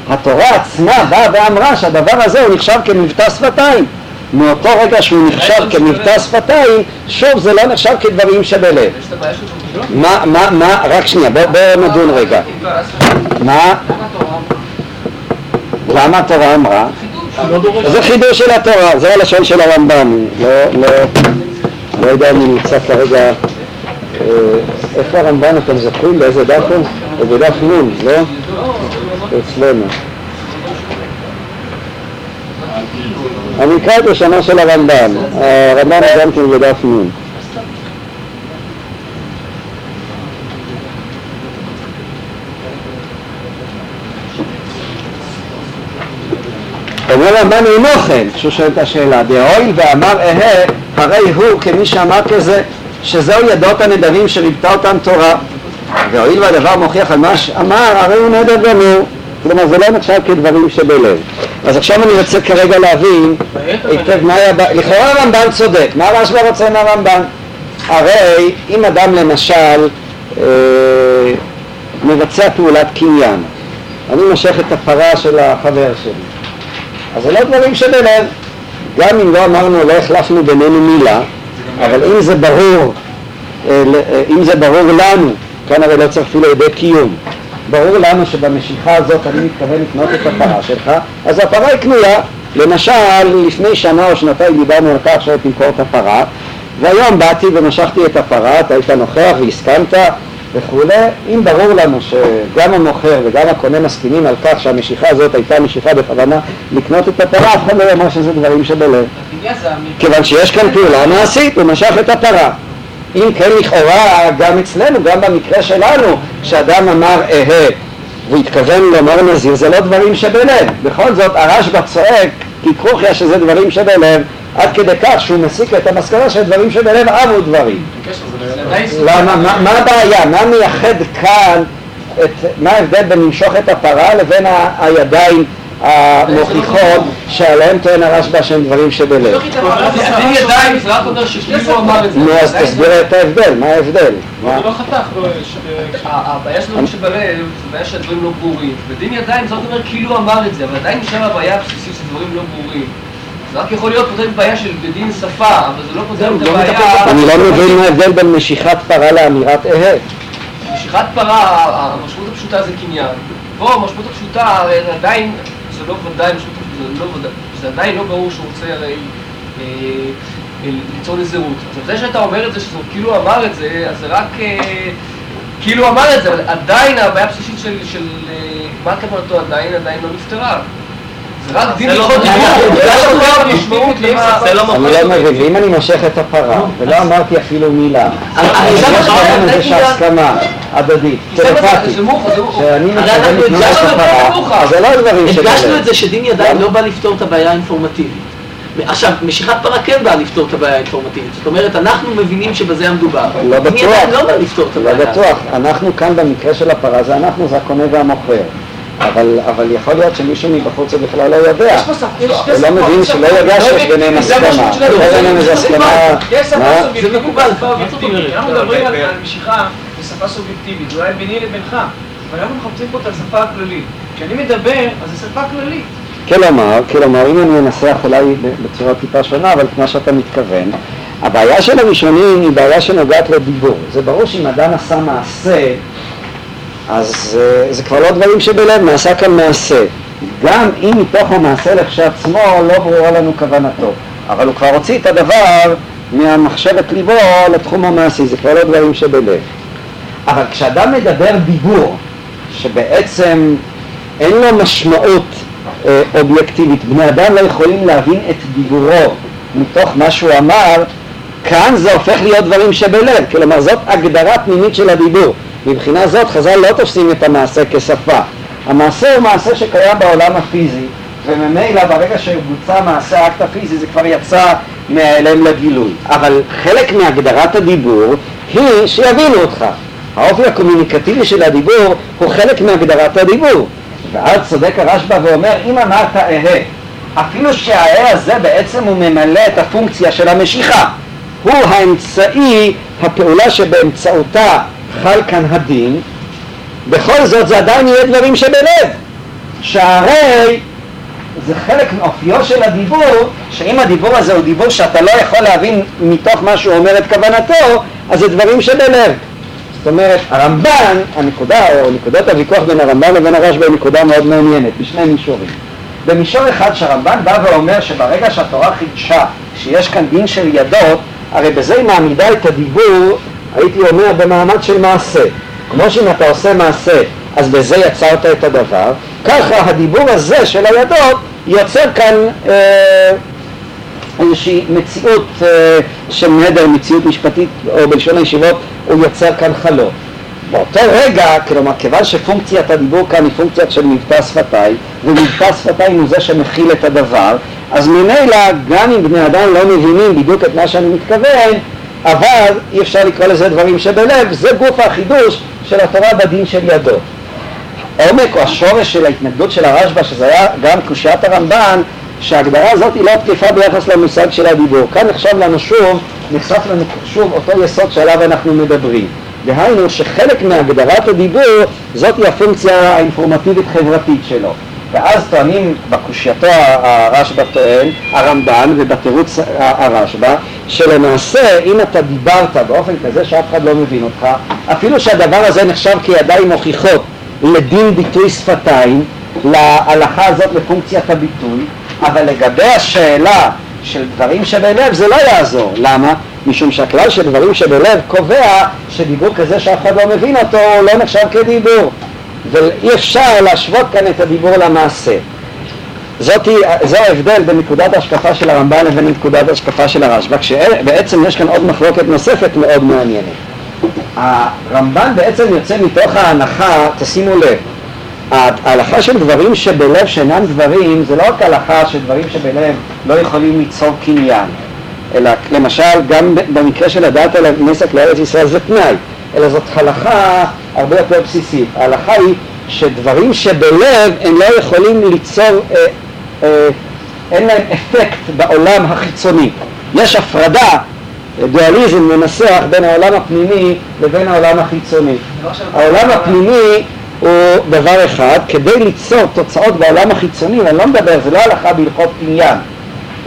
התורה עצמה באה ואמרה שהדבר הזה הוא נחשב כמבטא שפתיים. מאותו רגע שהוא נחשב כמבטא שפתיים, שוב זה לא נחשב כדברים שבלב. מה, מה, מה, רק שנייה, בואו בוא נדון רגע. מה? למה התורה אמרה? זה חידוש של התורה, זה הלשון של הרמב"ם, לא, לא, לא יודע אם נמצא כרגע, אה, איפה הרמב"ן אתם זוכרים? באיזה דף? הוא בדף נ', לא? אצלנו. אני אקרא את לשונו של הרמב"ן, הרמב"ן גם כן בדף נ'. אומר רמב"ן אינו כן, כשהוא שואל את השאלה, דהואיל ואמר אהה, הרי הוא כמי שאמר כזה, שזהו ידות הנדבים שריבתה אותם תורה. והואיל והדבר מוכיח על מה שאמר, הרי הוא נדב גמור. כלומר זה לא נחשב כדברים שבלב. אז עכשיו אני רוצה כרגע להבין היטב מה היה, לכאורה הרמב"ן צודק, מה הרשב"א רוצה מהרמב"ן? הרי אם אדם למשל אה, מבצע פעולת קניין, אני מושך את הפרה של החבר שלי, אז זה לא דברים שבלב, גם אם לא אמרנו, לא החלפנו בינינו מילה, אבל אם זה ברור, אה, אה, אם זה ברור לנו, כאן הרי לא צריך אפילו ידי קיום, ברור לנו שבמשיכה הזאת אני מתכוון לקנות את הפרה שלך, אז הפרה היא קנויה. למשל, לפני שנה או שנתיים דיברנו על כך שתמכור את הפרה, והיום באתי ומשכתי את הפרה, אתה היית נוכח והסכמת וכולי, אם ברור לנו שגם המוכר וגם הקונה מסכימים על כך שהמשיכה הזאת הייתה משיכה בכוונה לקנות את הפרה, אף אחד לא יאמר שזה דברים שבלב. כיוון שיש כאן פעולה מעשית, הוא משך את הפרה. אם כן לכאורה גם אצלנו, גם במקרה שלנו, כשאדם אמר אהה והוא התכוון לומר נזיר, זה לא דברים שבלב. בכל זאת הרשב"א צועק כי כרוכיה שזה דברים שבלב, עד כדי כך שהוא מסיק את המסקנה שדברים שבלב אבו דברים. מה, הבעיה? מה מייחד כאן, מה ההבדל בין למשוך את הפרה לבין הידיים המוכיחות שעליהם טוען הרשב"א שהם דברים שבלב. דין ידיים זה רק אומר שכאילו אמר את זה. נו אז תסביר את ההבדל, מה ההבדל? הוא לא חתך. הבעיה של דברים שבלב זה בעיה שהדברים לא ברורים. ודין ידיים זה רק אומר כאילו אמר את זה, אבל עדיין נשאר הבעיה הבסיסית שדברים לא ברורים. זה רק יכול להיות פותר בעיה של בדין שפה, אבל זה לא פותר את הבעיה... אני לא מבין מה ההבדל בין משיכת פרה לאמירת אהה. משיכת פרה, המשמעות הפשוטה זה קניין. פה המשמעות הפשוטה עדיין זה לא ודאי, זה, לא ודאי, זה עדיין לא ברור שהוא רוצה הרי אה, אה, ליצור נזירות. אז זה שאתה אומר את זה, שהוא כאילו אמר את זה, אז זה רק אה, כאילו אמר את זה, אבל עדיין הבעיה הבסיסית של, של מה כוונתו עדיין, עדיין לא נפתרה. רק דין הלכות משמעות למה... אני לא מבין, ואם אני מושך את הפרה, ולא אמרתי אפילו מילה, יש בינינו איזושהי הסכמה הדדית, טלפתית, שאני מתכוון לקנות את הפרה, אז זה לא דברים שבלב. הדגשנו את זה שדין ידיים לא בא לפתור את הבעיה האינפורמטיבית. עכשיו, משיכת פרה כן באה לפתור את הבעיה האינפורמטיבית. זאת אומרת, אנחנו מבינים שבזה המדובר. לא בטוח, לא בא לפתור את לא הבעיה. בטוח. אנחנו כאן במקרה של הפרה, זה אנחנו, זה הקונה והמוכר. אבל, אבל יכול להיות שמישהו מבחוץ זה בכלל לא יודע. הוא לא מבין שלא יודע שיש ביניהם הסכמה. יש ביניהם הסכמה, מה? זה מקובל. אנחנו מדברים על על משיכה בשפה סובייקטיבית, זה אולי ביני לבינך, אבל אנחנו מחפשים פה את השפה הכללית. כשאני מדבר, אז זו שפה כללית. כלומר, כלומר, אם אני אנסח אולי בצורה טיפה שונה, אבל כמו שאתה מתכוון, הבעיה של הראשונים היא בעיה שנוגעת לדיבור. זה ברור שאם אדם עשה מעשה, אז uh, זה כבר לא דברים שבלב, נעשה כאן מעשה. גם אם מתוך המעשה לכשעצמו לא ברורה לנו כוונתו, אבל הוא כבר הוציא את הדבר מהמחשבת ליבו לתחום המעשי, זה כבר לא דברים שבלב. אבל כשאדם מדבר דיבור, שבעצם אין לו משמעות אה, אובייקטיבית, בני אדם לא יכולים להבין את דיבורו מתוך מה שהוא אמר, כאן זה הופך להיות דברים שבלב, כלומר זאת הגדרה פנימית של הדיבור. מבחינה זאת חז"ל לא תופסים את המעשה כשפה. המעשה הוא מעשה שקיים בעולם הפיזי, וממילא ברגע שבוצע מעשה האקט הפיזי זה כבר יצא מההלם לגילוי. אבל חלק מהגדרת הדיבור היא שיבינו אותך. האופי הקומוניקטיבי של הדיבור הוא חלק מהגדרת הדיבור. ואז צודק הרשב"א ואומר, אם אמרת אהה, אפילו שהאהה הזה בעצם הוא ממלא את הפונקציה של המשיכה, הוא האמצעי, הפעולה שבאמצעותה חל כאן הדין, בכל זאת זה עדיין יהיה דברים שבלב, שהרי זה חלק מאופיו של הדיבור, שאם הדיבור הזה הוא דיבור שאתה לא יכול להבין מתוך מה שהוא אומר את כוונתו, אז זה דברים שבלב. זאת אומרת, הרמב"ן, הנקודה, או נקודת הוויכוח בין הרמב"ן לבין הרשב"א היא נקודה מאוד מעניינת, בשני מישורים. במישור אחד שהרמב"ן בא ואומר שברגע שהתורה חידשה שיש כאן דין של ידות, הרי בזה היא מעמידה את הדיבור, הייתי אומר, במעמד של מעשה. כמו שאם אתה עושה מעשה, אז בזה יצרת את הדבר, ככה הדיבור הזה של הידות יוצר כאן אה, איזושהי מציאות אה, של נדר, מציאות משפטית, או בלשון הישיבות, הוא יוצר כאן חלום. באותו רגע, כלומר, כיוון שפונקציית הדיבור כאן היא פונקציה של מבטא שפתיים, ומבטא שפתיים הוא זה שמכיל את הדבר, אז ממילא, גם אם בני אדם לא מבינים בדיוק את מה שאני מתכוון, אבל אי אפשר לקרוא לזה דברים שבלב, זה גוף החידוש של התורה בדין של ידו. העומק או השורש של ההתנגדות של הרשב"א, שזה היה גם קושיית הרמב"ן, שההגדרה הזאת היא לא תקפה ביחס למושג של הדיבור. כאן נחשב לנו שוב, נחשף לנו שוב אותו יסוד שעליו אנחנו מדברים. דהיינו שחלק מהגדרת הדיבור זאת היא הפונקציה האינפורמטיבית חברתית שלו. ואז טוענים בקושייתו הרשב"א טוען, הרמב"ן, ובתירוץ הרשב"א, שלמעשה אם אתה דיברת באופן כזה שאף אחד לא מבין אותך, אפילו שהדבר הזה נחשב כידיים מוכיחות לדין ביטוי שפתיים, להלכה הזאת לפונקציית הביטוי, אבל לגבי השאלה של דברים שבלב זה לא יעזור. למה? משום שהכלל של דברים שבלב קובע שדיבור כזה שאף אחד לא מבין אותו לא נחשב כדיבור. ואי אפשר להשוות כאן את הדיבור למעשה. זאת, זה ההבדל בין נקודת ההשקפה של הרמב"ן לבין נקודת ההשקפה של הרשב"א, כשבעצם יש כאן עוד מחלוקת נוספת מאוד מעניינת. הרמב"ן בעצם יוצא מתוך ההנחה, תשימו לב, ההלכה של דברים שבלב שאינם דברים זה לא רק הלכה של דברים שבלב לא יכולים ליצור קניין אלא למשל גם במקרה של הדעת על הנסק לארץ ישראל זה תנאי אלא זאת הלכה הרבה יותר בסיסית ההלכה היא שדברים שבלב הם לא יכולים ליצור אה, אה, אין להם אפקט בעולם החיצוני יש הפרדה דואליזם מנסח בין העולם הפנימי לבין העולם החיצוני העולם הפנימי הוא דבר אחד, כדי ליצור תוצאות בעולם החיצוני, ואני לא מדבר, זה לא הלכה בהלכות קניין,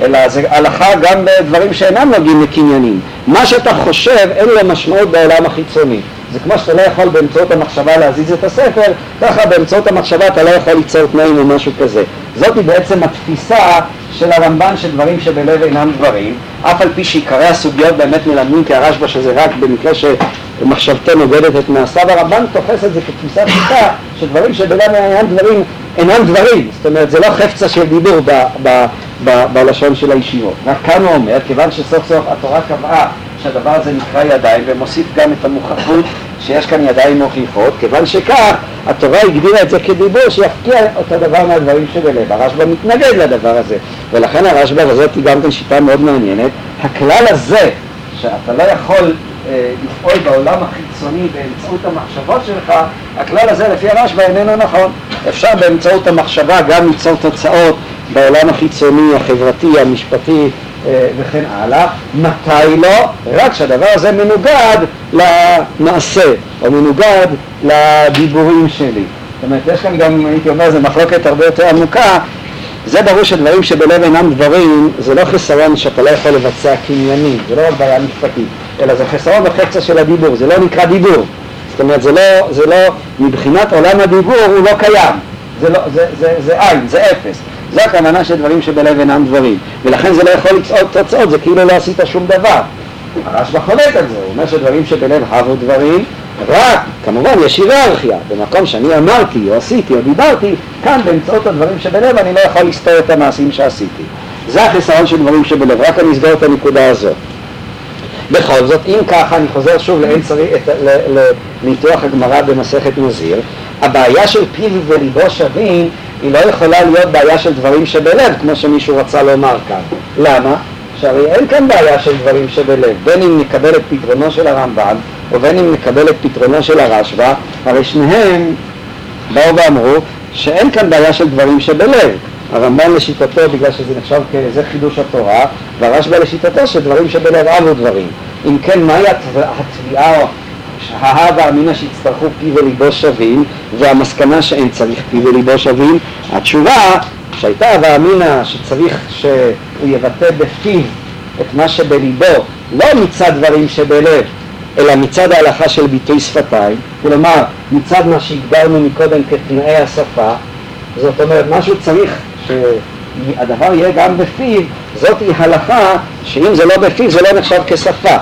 אלא זה הלכה גם בדברים שאינם נוגעים לקניינים. מה שאתה חושב אין לו משמעות בעולם החיצוני. זה כמו שאתה לא יכול באמצעות המחשבה להזיז את הספר, ככה באמצעות המחשבה אתה לא יכול ליצור תנאים או משהו כזה. זאת היא בעצם התפיסה של הרמב"ן של דברים שבלב אינם דברים, אף על פי שעיקרי הסוגיות באמת מלמדים כהרשב"א שזה רק במקרה שמחשבתו נוגדת את מעשיו, הרמב"ן תופס את זה כתפיסה פשוטה שדברים שבלב אינם דברים אינם דברים, זאת אומרת זה לא חפצה של דיבור ב, ב, ב, בלשון של הישיבות. רק כאן הוא אומר, כיוון שסוף סוף התורה קבעה שהדבר הזה נקרא ידיים ומוסיף גם את המוכחות שיש כאן ידיים מוכיחות, כיוון שכך התורה הגדירה את זה כדיבור שיפקיע את הדבר מהדברים שבלב. הרשב"א מתנגד לדבר הזה, ולכן הרשב"א, וזאת היא גם כן שיטה מאוד מעניינת, הכלל הזה שאתה לא יכול אה, לפעול בעולם החיצוני באמצעות המחשבות שלך, הכלל הזה לפי הרשב"א איננו נכון. אפשר באמצעות המחשבה גם ליצור תוצאות בעולם החיצוני, החברתי, המשפטי וכן הלאה. מתי לא? רק שהדבר הזה מנוגד למעשה, או מנוגד לדיבורים שלי. זאת אומרת, יש כאן גם, הייתי אומר, זו מחלוקת הרבה יותר עמוקה, זה ברור שדברים שבלב אינם דברים, זה לא חיסרון שאתה לא יכול לבצע קניינים, זה לא רק בעיה משפטית, אלא זה חיסרון בחפצה של הדיבור, זה לא נקרא דיבור. זאת אומרת, זה לא, זה לא, מבחינת עולם הדיבור הוא לא קיים, זה, לא, זה, זה, זה אין, זה אפס. זו הכוונה של דברים שבלב אינם דברים, ולכן זה לא יכול לצעוד תוצאות, זה כאילו לא עשית שום דבר. הרשב"א חולק על זה, הוא אומר שדברים שבלב הבו דברים, רק, כמובן יש היררכיה, במקום שאני אמרתי או עשיתי או דיברתי, כאן באמצעות הדברים שבלב אני לא יכול לסתור את המעשים שעשיתי. זה החיסרון של דברים שבלב, רק אני אסגור את הנקודה הזאת. בכל זאת, אם ככה, אני חוזר שוב לאין צריך, לניתוח הגמרא במסכת נזיר, הבעיה של פיו וליבו שווים היא לא יכולה להיות בעיה של דברים שבלב, כמו שמישהו רצה לומר כאן. למה? שהרי אין כאן בעיה של דברים שבלב, בין אם נקבל את פתרונו של הרמב"ן ובין אם נקבל את פתרונו של הרשב"א, הרי שניהם באו ואמרו שאין כאן בעיה של דברים שבלב. הרמב"ן לשיטתו, בגלל שזה נחשב כזה חידוש התורה, והרשב"א לשיטתו שדברים שבלב אבו דברים. אם כן, מהי התביעה או ההא והאמינא שיצטרכו פי וליבו שווים, והמסקנה שאין צריך פי וליבו שווים? התשובה שהייתה ואמינא שצריך שהוא יבטא בפיו את מה שבליבו, לא מצד דברים שבלב, אלא מצד ההלכה של ביטוי שפתיים, כלומר מצד מה שהגדרנו מקודם כתנאי השפה, זאת אומרת משהו צריך שהדבר יהיה גם בפיו, זאת היא הלכה שאם זה לא בפיו זה לא נחשב כשפה.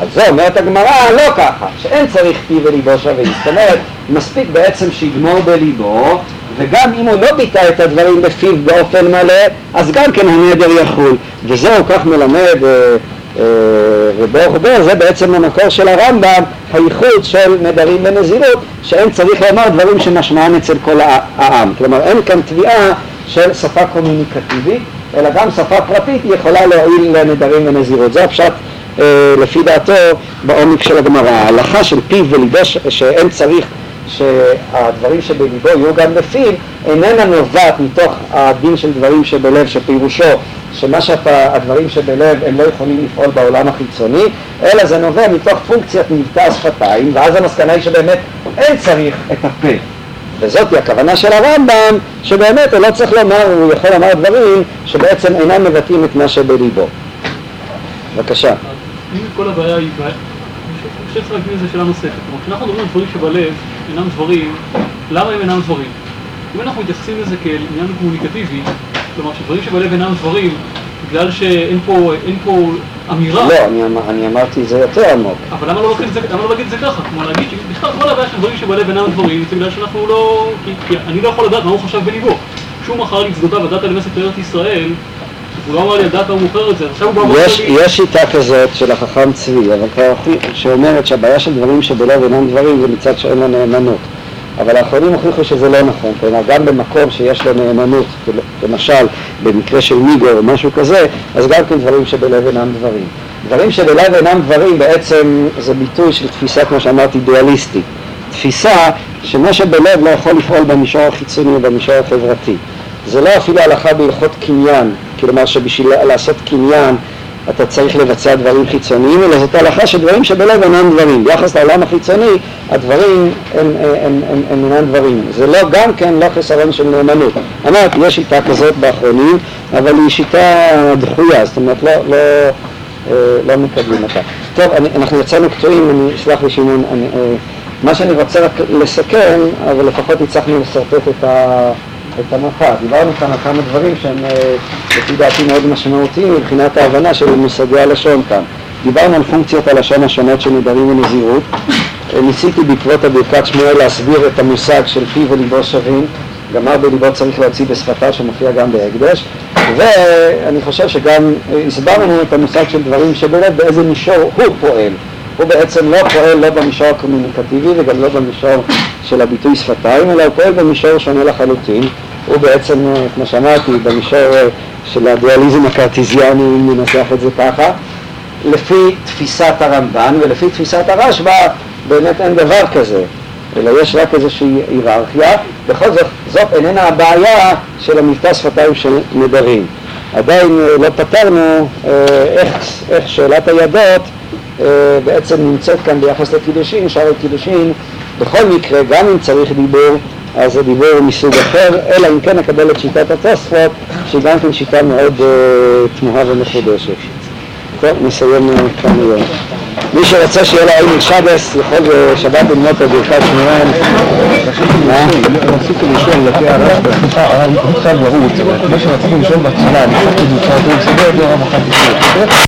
אז זה אומרת הגמרא, לא ככה, שאין צריך פי וליבו שווים. זאת אומרת, מספיק בעצם שיגמור בליבו, וגם אם הוא לא ביטא את הדברים בפיו באופן מלא, אז גם כן הנדר יחול. וזהו כך מלמד אה, אה, וברוך בר, זה בעצם המקור של הרמב"ם, הייחוד של נדרים ונזירות, שאין צריך לומר דברים שמשמעם אצל כל העם. כלומר, אין כאן תביעה של שפה קומוניקטיבית, אלא גם שפה פרטית יכולה להועיל לנדרים ונזירות. זה הפשט לפי דעתו בעומק של הגמרא. ההלכה של פיו וליבו שאין צריך שהדברים שבליבו יהיו גם בפיו, איננה נובעת מתוך הדין של דברים שבלב, שפירושו שמה שהדברים שבלב הם לא יכולים לפעול בעולם החיצוני, אלא זה נובע מתוך פונקציית מבטא השפתיים, ואז המסקנה היא שבאמת אין צריך את הפה. וזאת הכוונה של הרמב"ם, שבאמת הוא לא צריך לומר, הוא יכול לומר דברים שבעצם אינם מבטאים את מה שבליבו. בבקשה. אם כל הבעיה היא בעיה, אני חושב שצריך להגיד לזה שאלה נוספת. כלומר, כשאנחנו מדברים על דברים שבלב אינם דברים, למה הם אינם דברים? אם אנחנו מתייחסים לזה כאל עניין קומוניקטיבי, כלומר שדברים שבלב אינם דברים, בגלל שאין פה, פה אמירה... לא, אני, אמר, אני אמרתי את זה יותר עמוק. אבל למה לא זה, למה לא להגיד את זה ככה? כלומר להגיד שבכלל כל הבעיה של דברים שבלב אינם דברים, זה בגלל שאנחנו לא... כי, כי אני לא יכול לדעת מה הוא חשב בליבו. כשהוא מכר לי צדותיו ודעת למסת ארץ ישראל, הוא לא אמר לי מוכר את זה, עכשיו הוא לי... יש שיטה כזאת של החכם צבי, אבל שאומרת שהבעיה של דברים שבלב אינם דברים זה מצד שאין לו נאמנות. אבל האחרונים הוכיחו שזה לא נכון, כלומר גם במקום שיש לו נאמנות, למשל במקרה של מיגו או משהו כזה, אז גם כן דברים שבלב אינם דברים. דברים שבלב אינם דברים בעצם זה ביטוי של תפיסה, כמו שאמרתי, דואליסטית. תפיסה שמה שבלב לא יכול לפעול במישור החיצוני או במישור החברתי. זה לא אפילו הלכה בהלכות קניין, כלומר שבשביל לעשות קניין אתה צריך לבצע דברים חיצוניים, אלא זאת הלכה שדברים שבלב אינם דברים. ביחס לעולם החיצוני, הדברים הם, הם, הם, הם אינם דברים. זה לא, גם כן לא חסרון של נאמנות. אמרתי, יש שיטה כזאת באחרונים, אבל היא שיטה דחויה, זאת אומרת, לא, לא, אה, לא מקבלים אותה. טוב, אני, אנחנו יצאנו קטועים, אני אסלח לי שמעון, אה, מה שאני רוצה רק לסכם, אבל לפחות הצלחנו לשרטט את ה... את המפה. דיברנו כאן על כמה דברים שהם אה, לפי דעתי מאוד משמעותיים מבחינת ההבנה של מושגי הלשון כאן. דיברנו על פונקציות הלשון השונות של נדרים ונזירות. אה, ניסיתי בעקבות הברכת שמואל להסביר את המושג של פי וליבו שווים. גמר בליבו צריך להוציא בשפתה שמופיע גם בהקדש. ואני חושב שגם אה, הסברנו את המושג של דברים שבלב באיזה מישור הוא פועל. הוא בעצם לא פועל לא במישור הקומוניקטיבי וגם לא במישור של הביטוי שפתיים, אלא הוא פועל במישור שונה לחלוטין. הוא בעצם, אה, כמו שאמרתי, במישור אה, של הדואליזם הקרטיזיאני, אם ננסח את זה ככה, לפי תפיסת הרמב"ן ולפי תפיסת הרשב"א באמת אין דבר כזה, אלא יש רק איזושהי היררכיה, בכל זאת זאת איננה הבעיה של המבטא שפתיים של נדרים. עדיין אה, לא פתרנו איך, איך שאלת הידות בעצם נמצאת כאן ביחס לקידושין, שאר הקידושין בכל מקרה, גם אם צריך דיבור, אז זה דיבור מסוג אחר, אלא אם כן נקבל את שיטת התוספות, שהיא גם כן שיטה מאוד אה, תמוהה ומחודשת. טוב, נסיים אה, כאן היום. מי שרוצה שיהיה לו עין שבס, יכול בשבת ללמוד את ברכת שמואל. מה? רציתי לשאול לפי הרב, סליחה, אבל מה שרציתי לשאול בהתחלה, אני חושב שזה להיות סדר, זה הרב אחת לפני.